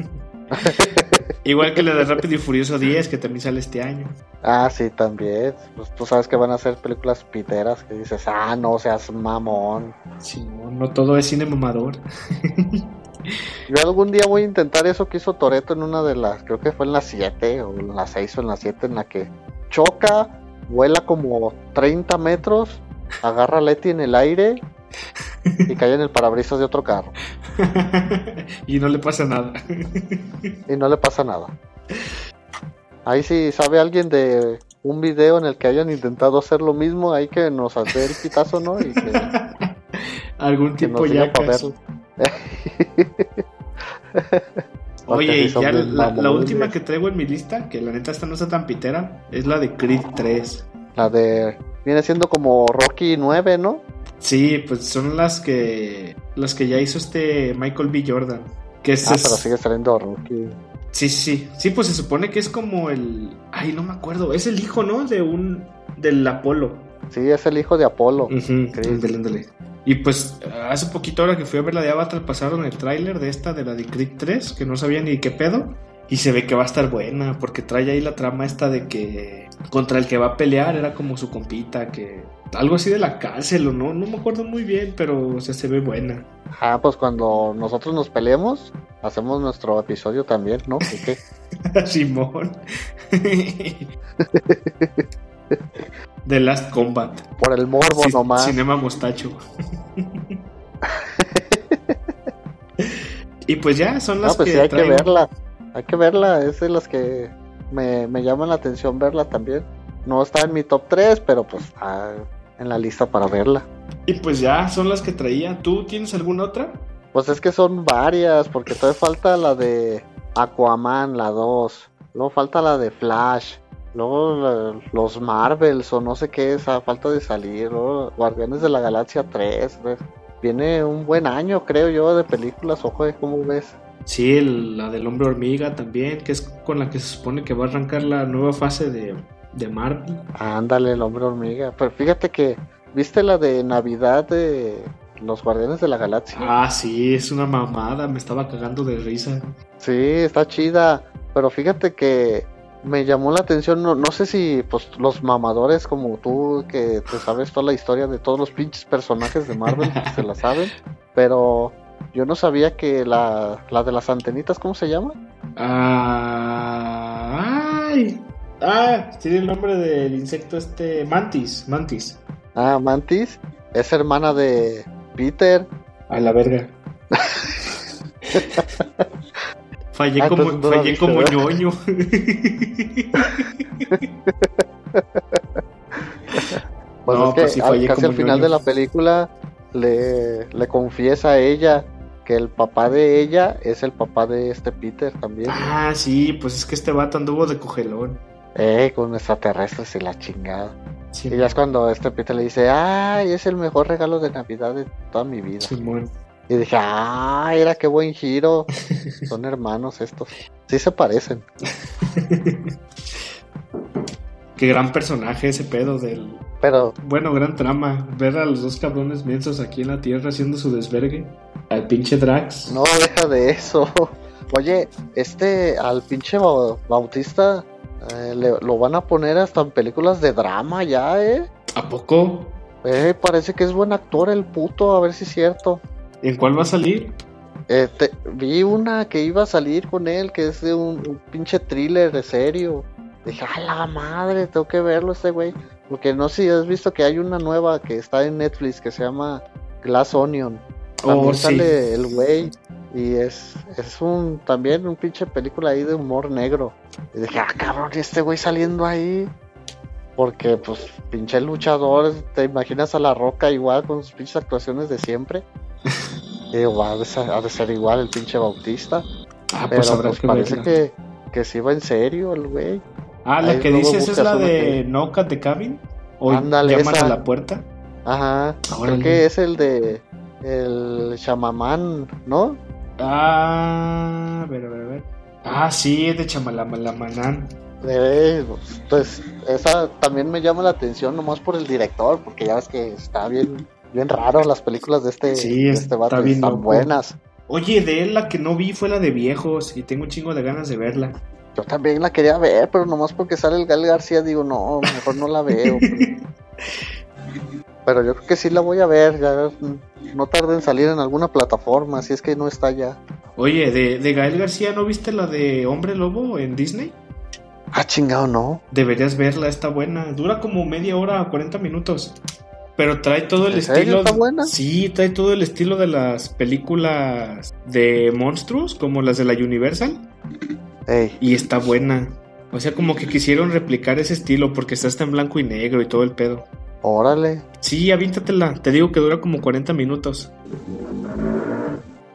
igual que la de Rápido y Furioso 10, que también sale este año. Ah, sí, también. Pues tú sabes que van a ser películas piteras que dices, ah, no seas mamón. Sí, no, no todo es cine mamador. Yo algún día voy a intentar eso que hizo Toreto en una de las, creo que fue en la 7 o en la 6 o en la 7, en la que choca, vuela como 30 metros, agarra a Leti en el aire y cae en el parabrisas de otro carro. y no le pasa nada. y no le pasa nada. Ahí si sabe alguien de un video en el que hayan intentado hacer lo mismo, ahí que nos hace el pitazo, ¿no? Y que, Algún tipo ya para verlo. Oye, y ya la, última que traigo en mi lista, que la neta esta no está tan pitera, es la de Creed 3. La de viene siendo como Rocky 9, ¿no? Sí, pues son las que las que ya hizo este Michael B. Jordan. Que es, Ah, es- pero sigue saliendo Rocky. Sí, sí, sí, pues se supone que es como el... Ay, no me acuerdo, es el hijo, ¿no? De un... del Apolo. Sí, es el hijo de Apolo. Ujú, Creed. ándale, ándale. Y pues hace poquito ahora que fui a ver la de Avatar pasaron el tráiler de esta, de la de Creed 3, que no sabía ni qué pedo. Y se ve que va a estar buena, porque trae ahí la trama esta de que contra el que va a pelear era como su compita, que algo así de la cárcel o no, no me acuerdo muy bien, pero o sea, se ve buena. Ah, pues cuando nosotros nos peleemos, hacemos nuestro episodio también, ¿no? ¿Y qué? Simón. The Last Combat. Por el morbo Ci- nomás. Cinema Mostacho. y pues ya, son las No, pues que sí, hay que verla. Hay que verla, es de las que me, me llaman la atención verla también. No está en mi top 3, pero pues está en la lista para verla. Y pues ya, son las que traía. ¿Tú tienes alguna otra? Pues es que son varias, porque todavía falta la de Aquaman, la 2. Luego falta la de Flash. Luego la- los Marvels o no sé qué, esa falta de salir. Luego Guardianes de la Galaxia 3. ¿ves? Viene un buen año, creo yo, de películas. Ojo, ¿eh? ¿cómo ves? Sí, el- la del hombre hormiga también, que es con la que se supone que va a arrancar la nueva fase de, de Marvel. Ándale, el hombre hormiga. Pero fíjate que ¿viste la de Navidad de los Guardianes de la Galaxia? Ah, sí, es una mamada, me estaba cagando de risa. Sí, está chida, pero fíjate que me llamó la atención, no, no sé si pues los mamadores como tú que te sabes toda la historia de todos los pinches personajes de Marvel, se la saben, pero yo no sabía que la, la de las antenitas, ¿cómo se llama? Ah, ay. Ah, tiene el nombre del insecto este, Mantis, Mantis. Ah, Mantis, es hermana de Peter. A la verga. fallé Ah, como, no fallé como ñoño. Pues No, es que pues sí al- fallé casi como al final ñoño. de la película le, le confiesa a ella que el papá de ella es el papá de este Peter también. ah, sí, pues es que este vato anduvo de cogelón. Eh, con extraterrestres y la chingada. Sí, Y ya es cuando este Peter le dice, ay, es el mejor regalo de Navidad de toda mi vida. Simón. Y dije, ah, era qué buen giro. Son hermanos estos. Sí se parecen. Qué gran personaje ese pedo del... Pero Bueno, gran trama. Ver a los dos cabrones mensos aquí en la Tierra haciendo su desvergue. Al pinche Drax. no deja de eso. Oye, este, al pinche Bau- Bautista eh, le- lo van a poner hasta en películas de drama ya, ¿eh? ¿A poco? Eh, parece que es buen actor el puto, a ver si es cierto. ¿En cuál va a salir? Eh, te- vi una que iba a salir con él, que es de un, un pinche thriller de serio. Dije, a la madre, tengo que verlo este güey. Porque no sé si has visto que hay una nueva que está en Netflix que se llama Glass Onion. También Oh, sí. sale el güey. Y es, es un también un pinche película ahí de humor negro. Y dije, ah, cabrón, ¿y este güey saliendo ahí. Porque, pues, pinche luchador, te imaginas a la roca igual con sus pinches actuaciones de siempre. Ha de ser, ha de ser igual el pinche Bautista. Ah, Pero pues habrá pues, que parece verla. que, que sí va en serio el güey. Ah, la Ahí que dices es la de que- Knock at the Cabin. O Ándale, llaman esa. a la puerta. Ajá. Órale. Creo que es el de el chamamán, ¿no? Ah, a ver, a ver, a ver. Ah, sí, es de Chamalamalanán. Eh, pues esa también me llama la atención nomás por el director, porque ya ves que está bien, bien raro las películas de este, Sí, de está este vato, bien están loco. buenas. Oye, de él la que no vi fue la de viejos y tengo un chingo de ganas de verla. Yo también la quería ver, pero nomás porque sale el Gal García digo, no, mejor no la veo. pero... pero yo creo que sí la voy a ver, ya no tarde en salir en alguna plataforma, si es que no está ya. Oye, de, de Gael García, ¿no viste la de Hombre Lobo en Disney? Ah, chingado, no. Deberías verla, está buena. Dura como media hora o 40 minutos. Pero trae todo el estilo. ¿Está buena? Sí, trae todo el estilo de las películas de monstruos, como las de la Universal. Ey, Y está buena. O sea, como que quisieron replicar ese estilo porque está hasta en blanco y negro y todo el pedo. órale. Sí, avíntatela. Te digo que dura como 40 minutos.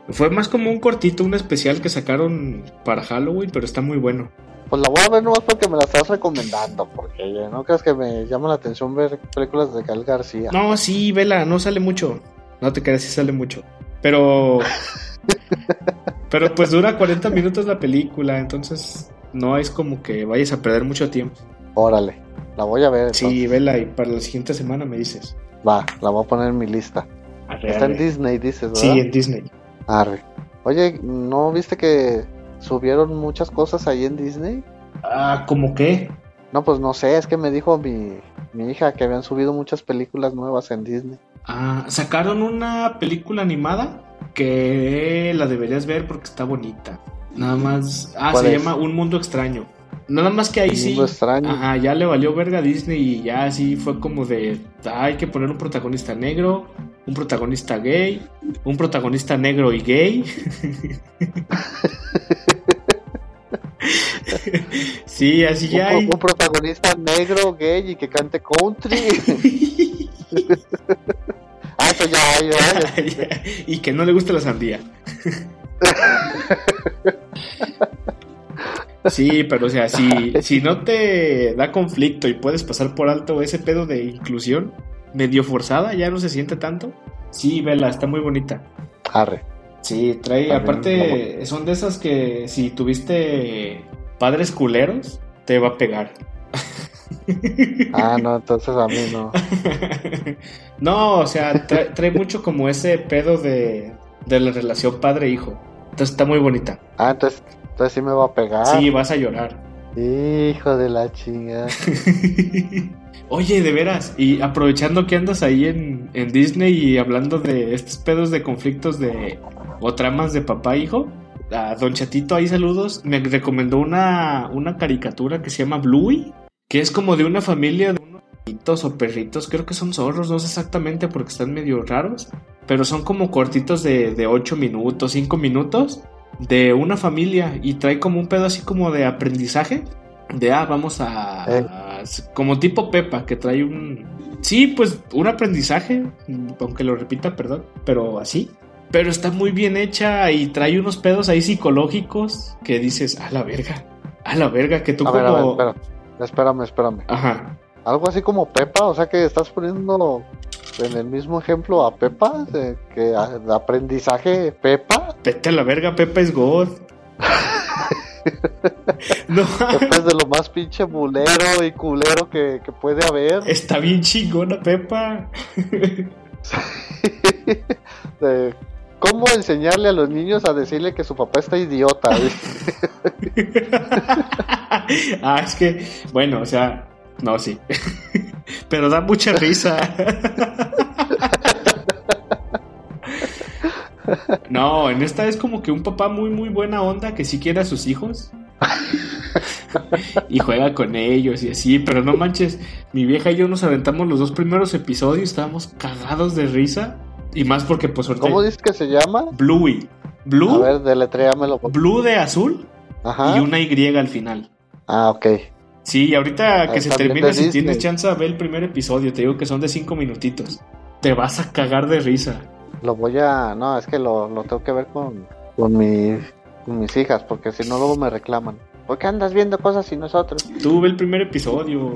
Fue más como un cortito, un especial que sacaron para Halloween, pero está muy bueno. Pues la voy a ver nomás porque me la estás recomendando, porque no creas que me llama la atención ver películas de Gal García. No, sí, vela, no sale mucho. No te creas, sí sale mucho. Pero. pero pues dura 40 minutos la película, entonces no es como que vayas a perder mucho tiempo. Órale, la voy a ver. Sí, entonces. vela y para la siguiente semana me dices. Va, la voy a poner en mi lista. Arre, Está en. Disney, dices, ¿verdad? Sí, en Disney. Arre. Oye, ¿no viste que subieron muchas cosas ahí en Disney? Ah, ¿cómo qué? No, pues no sé, es que me dijo mi, mi hija que habían subido muchas películas nuevas en Disney. Ah, sacaron una película animada que la deberías ver porque está bonita. Nada más. Ah, ¿Cuál se es? llama Un Mundo Extraño. Nada más que ahí Un sí. mundo extraño. Ajá, ya le valió verga a Disney y ya así fue como de. hay que poner un protagonista negro, un protagonista gay, un protagonista negro y gay. sí, así ya hay. un protagonista negro, gay y que cante country. ah, eso ya hay, ¿verdad? y que no le gusta la sandía. Sí, pero o sea, si, si no te da conflicto y puedes pasar por alto ese pedo de inclusión medio forzada, ya no se siente tanto. Sí, vela, está muy bonita. Arre. Sí, trae, aparte, son de esas que si tuviste padres culeros, te va a pegar. Ah, no, entonces a mí no. no, o sea, trae, trae mucho como ese pedo de, de la relación padre-hijo. Entonces está muy bonita. Ah, entonces, entonces sí me va a pegar. Sí, vas a llorar. Hijo de la chinga. Oye, de veras, y aprovechando que andas ahí en, en Disney y hablando de estos pedos de conflictos de o tramas de papá e hijo, a Don Chatito ahí saludos, me recomendó una, una caricatura que se llama Bluey, que es como de una familia de unos perritos o perritos, creo que son zorros, no sé exactamente porque están medio raros, pero son como cortitos de, de 8 minutos, 5 minutos, de una familia y trae como un pedo así como de aprendizaje, de ah, vamos a... Eh. a- como tipo Pepa, que trae un... Sí, pues un aprendizaje, aunque lo repita, perdón, pero así. Pero está muy bien hecha y trae unos pedos ahí psicológicos que dices, a la verga, a la verga, que tú A como... ver, a ver. Espérame, espérame. Ajá. Algo así como Pepa, o sea que estás poniendo en el mismo ejemplo a Pepa, de que aprendizaje Pepa. Vete a la verga, Pepa es God. no, Pepa es de lo más pinche bulero y culero que, que puede haber. está bien chingona Pepa. De ¿Cómo enseñarle a los niños a decirle que su papá está idiota? ah, es que, bueno, o sea, no, sí. Pero da mucha risa. No, en esta es como que un papá muy, muy buena onda que sí quiere a sus hijos. y juega con ellos y así, pero no manches, mi vieja y yo nos aventamos los dos primeros episodios, estábamos cagados de risa. Y más porque pues ahorita- ¿Cómo dices que se llama? Bluey. A Blue, ver, deletréamelo. Blue de azul Ajá. y una Y al final. Ah, ok. Sí, y ahorita que Ah, se también termina, si Disney. tienes chance, ve el primer episodio. Te digo que son de cinco minutitos. Te vas a cagar de risa. Lo voy a. No, es que lo, lo tengo que ver con, con, mi, con mis hijas, porque si no, luego me reclaman. ¿Por qué andas viendo cosas y nosotros? Tú ve el primer episodio.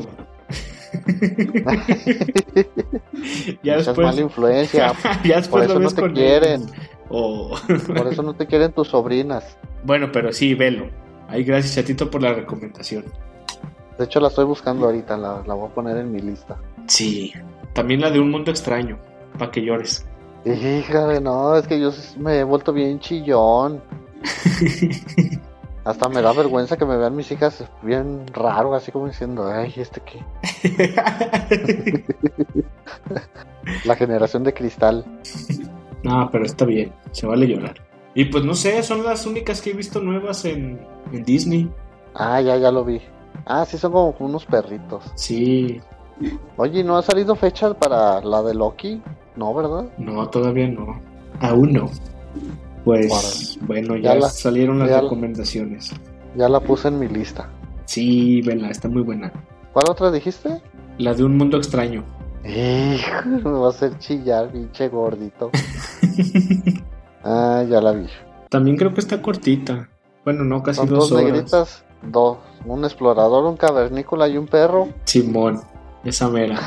ya Esa es después. mala influencia. ya Por después eso lo no ves te con quieren. ellos. O- Por eso no te quieren tus sobrinas. bueno, pero sí, velo. Ay, gracias, Chatito, por la recomendación. De hecho, la estoy buscando ahorita. La, la voy a poner en mi lista. Sí. También la de un mundo extraño. Para que llores. Híjole, no, es que yo me he vuelto bien chillón. Hasta me da vergüenza que me vean mis hijas bien raro, así como diciendo, ay, ¿este qué? La generación de cristal. No, pero está bien, se vale llorar. Y pues no sé, son las únicas que he visto nuevas en, en Disney. Ah, ya, ya lo vi. Ah, sí, son como unos perritos. Sí, Oye, ¿no ha salido fecha para la de Loki? No, ¿verdad? no, todavía no. Aún no. Pues bueno, ya, Ya la- salieron las ya la- recomendaciones. Ya la puse en mi lista. Sí, vela, está muy buena. ¿Cuál otra dijiste? La de un mundo extraño. Hijo, me va a hacer chillar, pinche gordito. Ah, ya la vi. También creo que está cortita. Bueno, no, casi Son dos dos negritas, dos. Un explorador, un cavernícola y un perro. Simón, esa mera.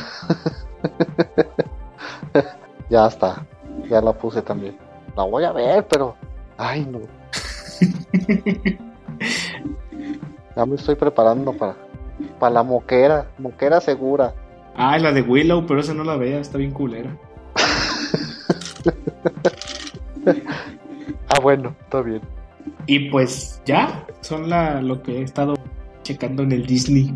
Ya está. Ya la puse también. La voy a ver, pero. Ay, no. Ya me estoy preparando para. Para la moquera. Moquera segura. Ah, la de Willow, pero esa no la vea, está bien culera. Ah, bueno, está bien. Y pues ya, son la, lo que he estado checando en el Disney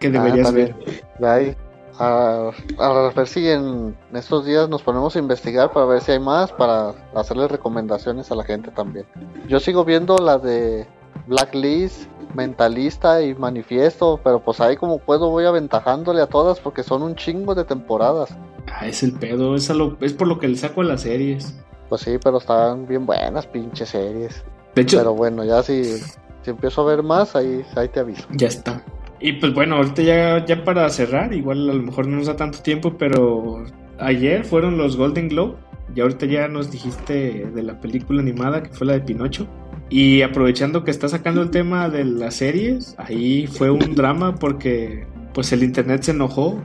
que Ah, deberías está ver. bien. A, a ver si en estos días nos ponemos a investigar para ver si hay más, para hacerle recomendaciones a la gente también. Yo sigo viendo la de Blacklist, Mentalista y Manifiesto, pero pues ahí como puedo voy aventajándole a todas porque son un chingo de temporadas. Ah, es el pedo, es, a lo- es por lo que le saco a las series. Pues sí, pero están bien buenas pinches series. De hecho, Pero bueno, ya si, si empiezo a ver más, ahí, ahí te aviso. ya está. Y pues bueno, ahorita ya, ya para cerrar, igual a lo mejor no nos da tanto tiempo, pero ayer fueron los Golden Globe. Y ahorita ya nos dijiste de la película animada que fue la de Pinocho. Y aprovechando que está sacando el tema de las series, ahí fue un drama porque pues el internet se enojó.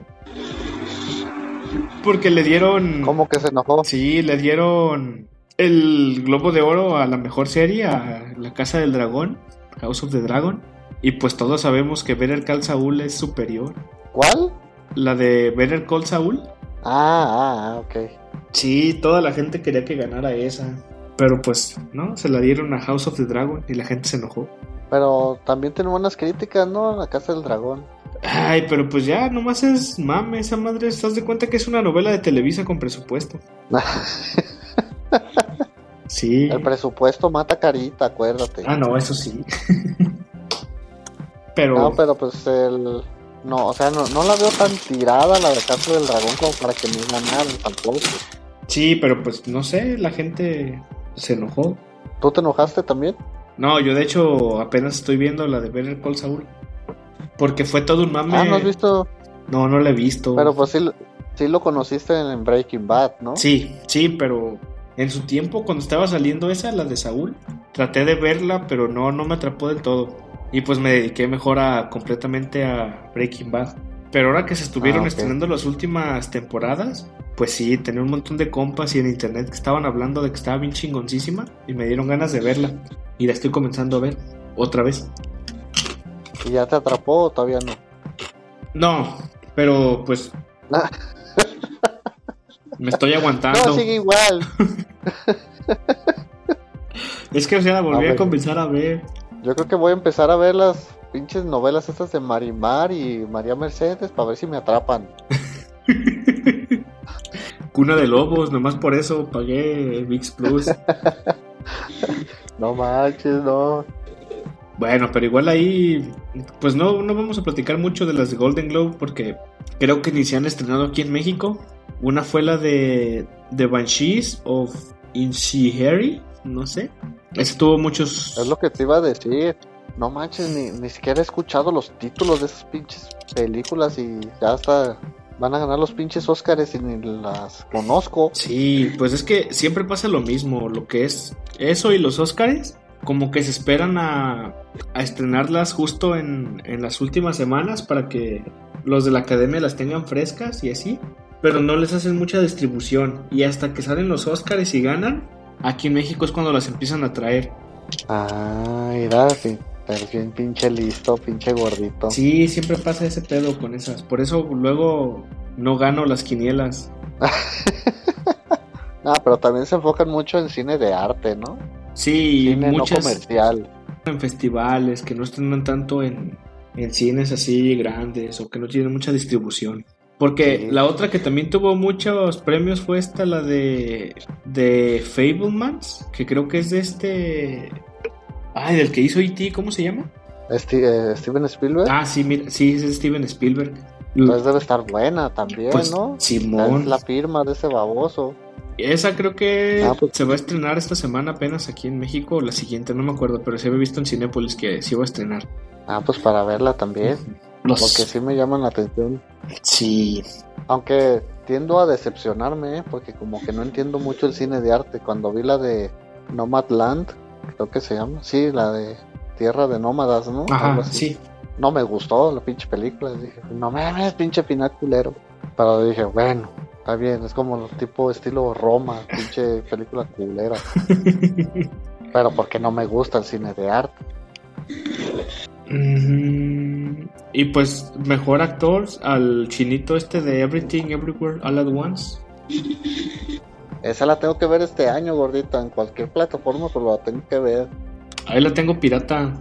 Porque le dieron... ¿Cómo que se enojó? Sí, le dieron el Globo de Oro a la mejor serie, a La Casa del Dragón, House of the Dragon. Y pues todos sabemos que Better Call Saul es superior. ¿Cuál? La de Better Call Saul. Ah, ah, ah, ok. Sí, toda la gente quería que ganara esa. Pero pues, ¿no? Se la dieron a House of the Dragon y la gente se enojó. Pero también tiene buenas críticas, ¿no? La Casa del Dragón. Ay, pero pues ya, nomás es mame esa madre. ¿Estás de cuenta que es una novela de Televisa con presupuesto? sí. El presupuesto mata carita, acuérdate. Ah, no, eso sí. pero. No, pero pues el. No, o sea, no, no la veo tan tirada la de Casa del Dragón como para que me ganaran tampoco. Sí, pero pues no sé, la gente se enojó. ¿Tú te enojaste también? No, yo de hecho apenas estoy viendo la de Better Call Saul. Porque fue todo un mame. Ah, ¿no has visto? No, no la he visto. Pero pues sí, sí lo conociste en Breaking Bad, ¿no? Sí, sí, pero en su tiempo, cuando estaba saliendo esa, la de Saúl, traté de verla, pero no, no me atrapó del todo. Y pues me dediqué mejor a completamente a Breaking Bad. Pero ahora que se estuvieron Ah, estrenando las últimas temporadas, pues sí, tenía un montón de compas y en internet que estaban hablando de que estaba bien chingoncísima y me dieron ganas de verla. Y la estoy comenzando a ver otra vez. ¿Y ya te atrapó o todavía no? No, pero pues me estoy aguantando. No, sigue igual. Es que o sea, la volví A a, ver. comenzar a ver. Yo creo que voy a empezar a ver las pinches novelas estas de Marimar y María Mercedes para ver si me atrapan. Cuna de Lobos, nomás por eso pagué VIX Plus. No manches, no. bueno, pero igual ahí, pues no, no vamos a platicar mucho de las de Golden Globe porque creo que ni se han estrenado aquí en México. Una fue la de The Banshees of Inshihari, no sé. Ese tuvo muchos... Es lo que te iba a decir. No manches, ni, ni siquiera he escuchado los títulos de esas pinches películas y ya hasta van a ganar los pinches Óscares y ni las conozco. Sí, pues es que siempre pasa lo mismo, lo que es eso y los Óscares, como que se esperan a, a estrenarlas justo en, en las últimas semanas para que los de la academia las tengan frescas y así, pero no les hacen mucha distribución y hasta que salen los Óscares y ganan, aquí en México es cuando las empiezan a traer. Ah, mira, sí, pero bien pinche listo, pinche gordito. Sí, siempre pasa ese pedo con esas, por eso luego no gano las quinielas. Ah, pero también se enfocan mucho en cine de arte, ¿no? Sí, Cine muchas... no comercial. en festivales, que no estrenan tanto en, en cines así grandes o que no tienen mucha distribución. Porque Sí. la otra que también tuvo muchos premios fue esta, la de, de Fablemans, que creo que es de este... Ay, del que hizo E.T., ¿cómo se llama? Eh, Steven Spielberg. Ah, sí, mira, sí, es Steven Spielberg. Entonces debe estar buena también, Pues, ¿no? Simón. Es la firma de ese baboso. Esa creo que Ah, pues- se va a estrenar esta semana apenas aquí en México, o la siguiente, no me acuerdo, pero se había visto en Cinépolis que se iba a estrenar. Ah, pues para verla también. Los... Porque sí me llaman la atención. Sí, Aunque tiendo a decepcionarme, ¿eh? porque como que no entiendo mucho el cine de arte. Cuando vi la de Nomadland, creo que se llama, sí, la de Tierra de Nómadas, ¿no? Ajá, sí. No me gustó la pinche película. Dije, no mames, pinche final culero. Pero dije, bueno, está bien, es como tipo estilo Roma, pinche película culera. Pero porque no me gusta el cine de arte. Mm, y pues mejor actor al chinito este de Everything Everywhere All at Once. Esa la tengo que ver este año, gordita, en cualquier plataforma, pero la tengo que ver. Ahí la tengo pirata.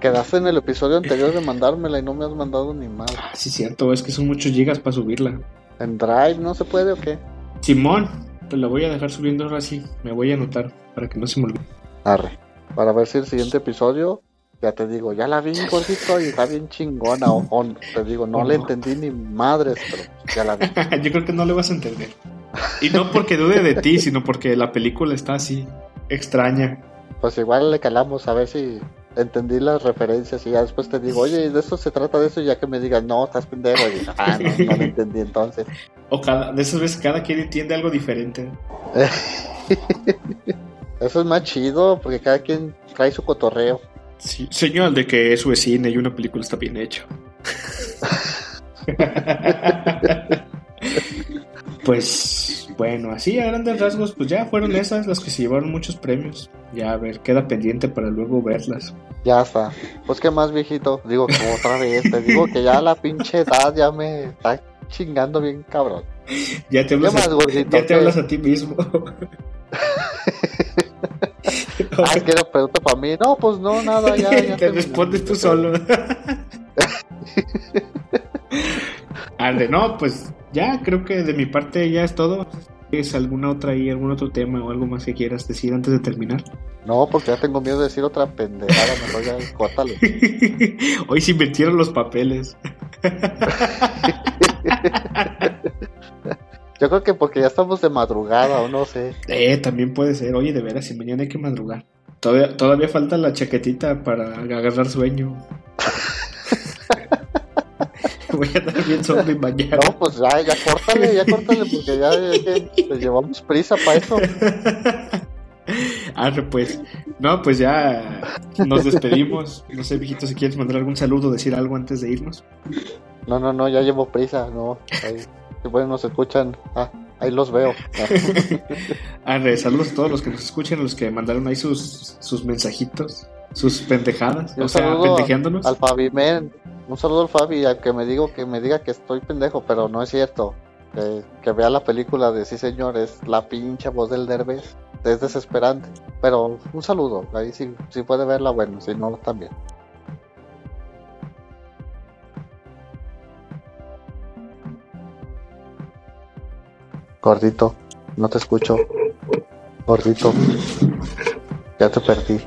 Quedaste en el episodio anterior de mandármela y no me has mandado ni mal. Ah, sí, cierto, es que son muchos gigas para subirla. ¿En Drive no se puede o qué? Simón, te la voy a dejar subiendo ahora sí. Me voy a anotar para que no se me olvide. Arre. Para ver si el siguiente episodio, ya te digo, ya la vi, gordito, y está bien chingona. O, o te digo, no le entendí ni madres, pero ya la vi. Yo creo que no le vas a entender. Y no porque dude de ti, sino porque la película está así, extraña. Pues igual le calamos a ver si entendí las referencias y ya después te digo, oye, de eso se trata de eso, y ya que me digas, no, estás pendejo, y digo, ah, no, no lo entendí entonces. O cada, de esas veces cada quien entiende algo diferente. Eso es más chido, porque cada quien trae su cotorreo. Sí, señal de que eso es cine y una película está bien hecho. pues Bueno, así a grandes rasgos, pues ya fueron esas las que se llevaron muchos premios. Ya, a ver, queda pendiente para luego verlas. Ya está. Pues qué más, viejito. Digo, que otra vez, te digo que ya la pinche edad ya me está chingando bien cabrón. Ya te hablas, más, gordito? ya te hablas a ti mismo. Ay, que era pregunta para mí. No, pues no, nada, ya. ya te respondes tú solo. Ande, no, pues ya creo que de mi parte ya es todo. ¿Es alguna otra ahí, algún otro tema o algo más que quieras decir antes de terminar? No, porque ya tengo miedo de decir otra pendejada. Mejor ya, córtale. Hoy se invirtieron los papeles. Yo creo que porque ya estamos de madrugada o no sé. Eh, también puede ser. Oye, de veras, si mañana hay que madrugar. Todavía, todavía falta la chaquetita para agarrar sueño. Voy a dar bien zombie mañana. No, pues ya, ya córtale, ya córtale, porque ya, ya que pues, llevamos prisa para eso. Arre, pues. No, pues ya nos despedimos. No sé, viejito, si quieres mandar algún saludo, decir algo antes de irnos. No, no, no, ya llevo prisa, no. Ahí, bueno, nos escuchan. Ah, ahí los veo. Ah, Arre, saludos a todos los que nos escuchan, los que mandaron ahí sus, sus mensajitos, sus pendejadas, o sea, pendejeándonos. Al Fabi Men. Un saludo al Fabi, a que me digo que me diga que estoy pendejo, pero no es cierto. Que, que vea la película de sí señor, es la pinche voz del Derbez. Es desesperante. Pero un saludo, ahí sí, sí puede verla, bueno, si no, también. Gordito, no te escucho. Gordito, ya te perdí.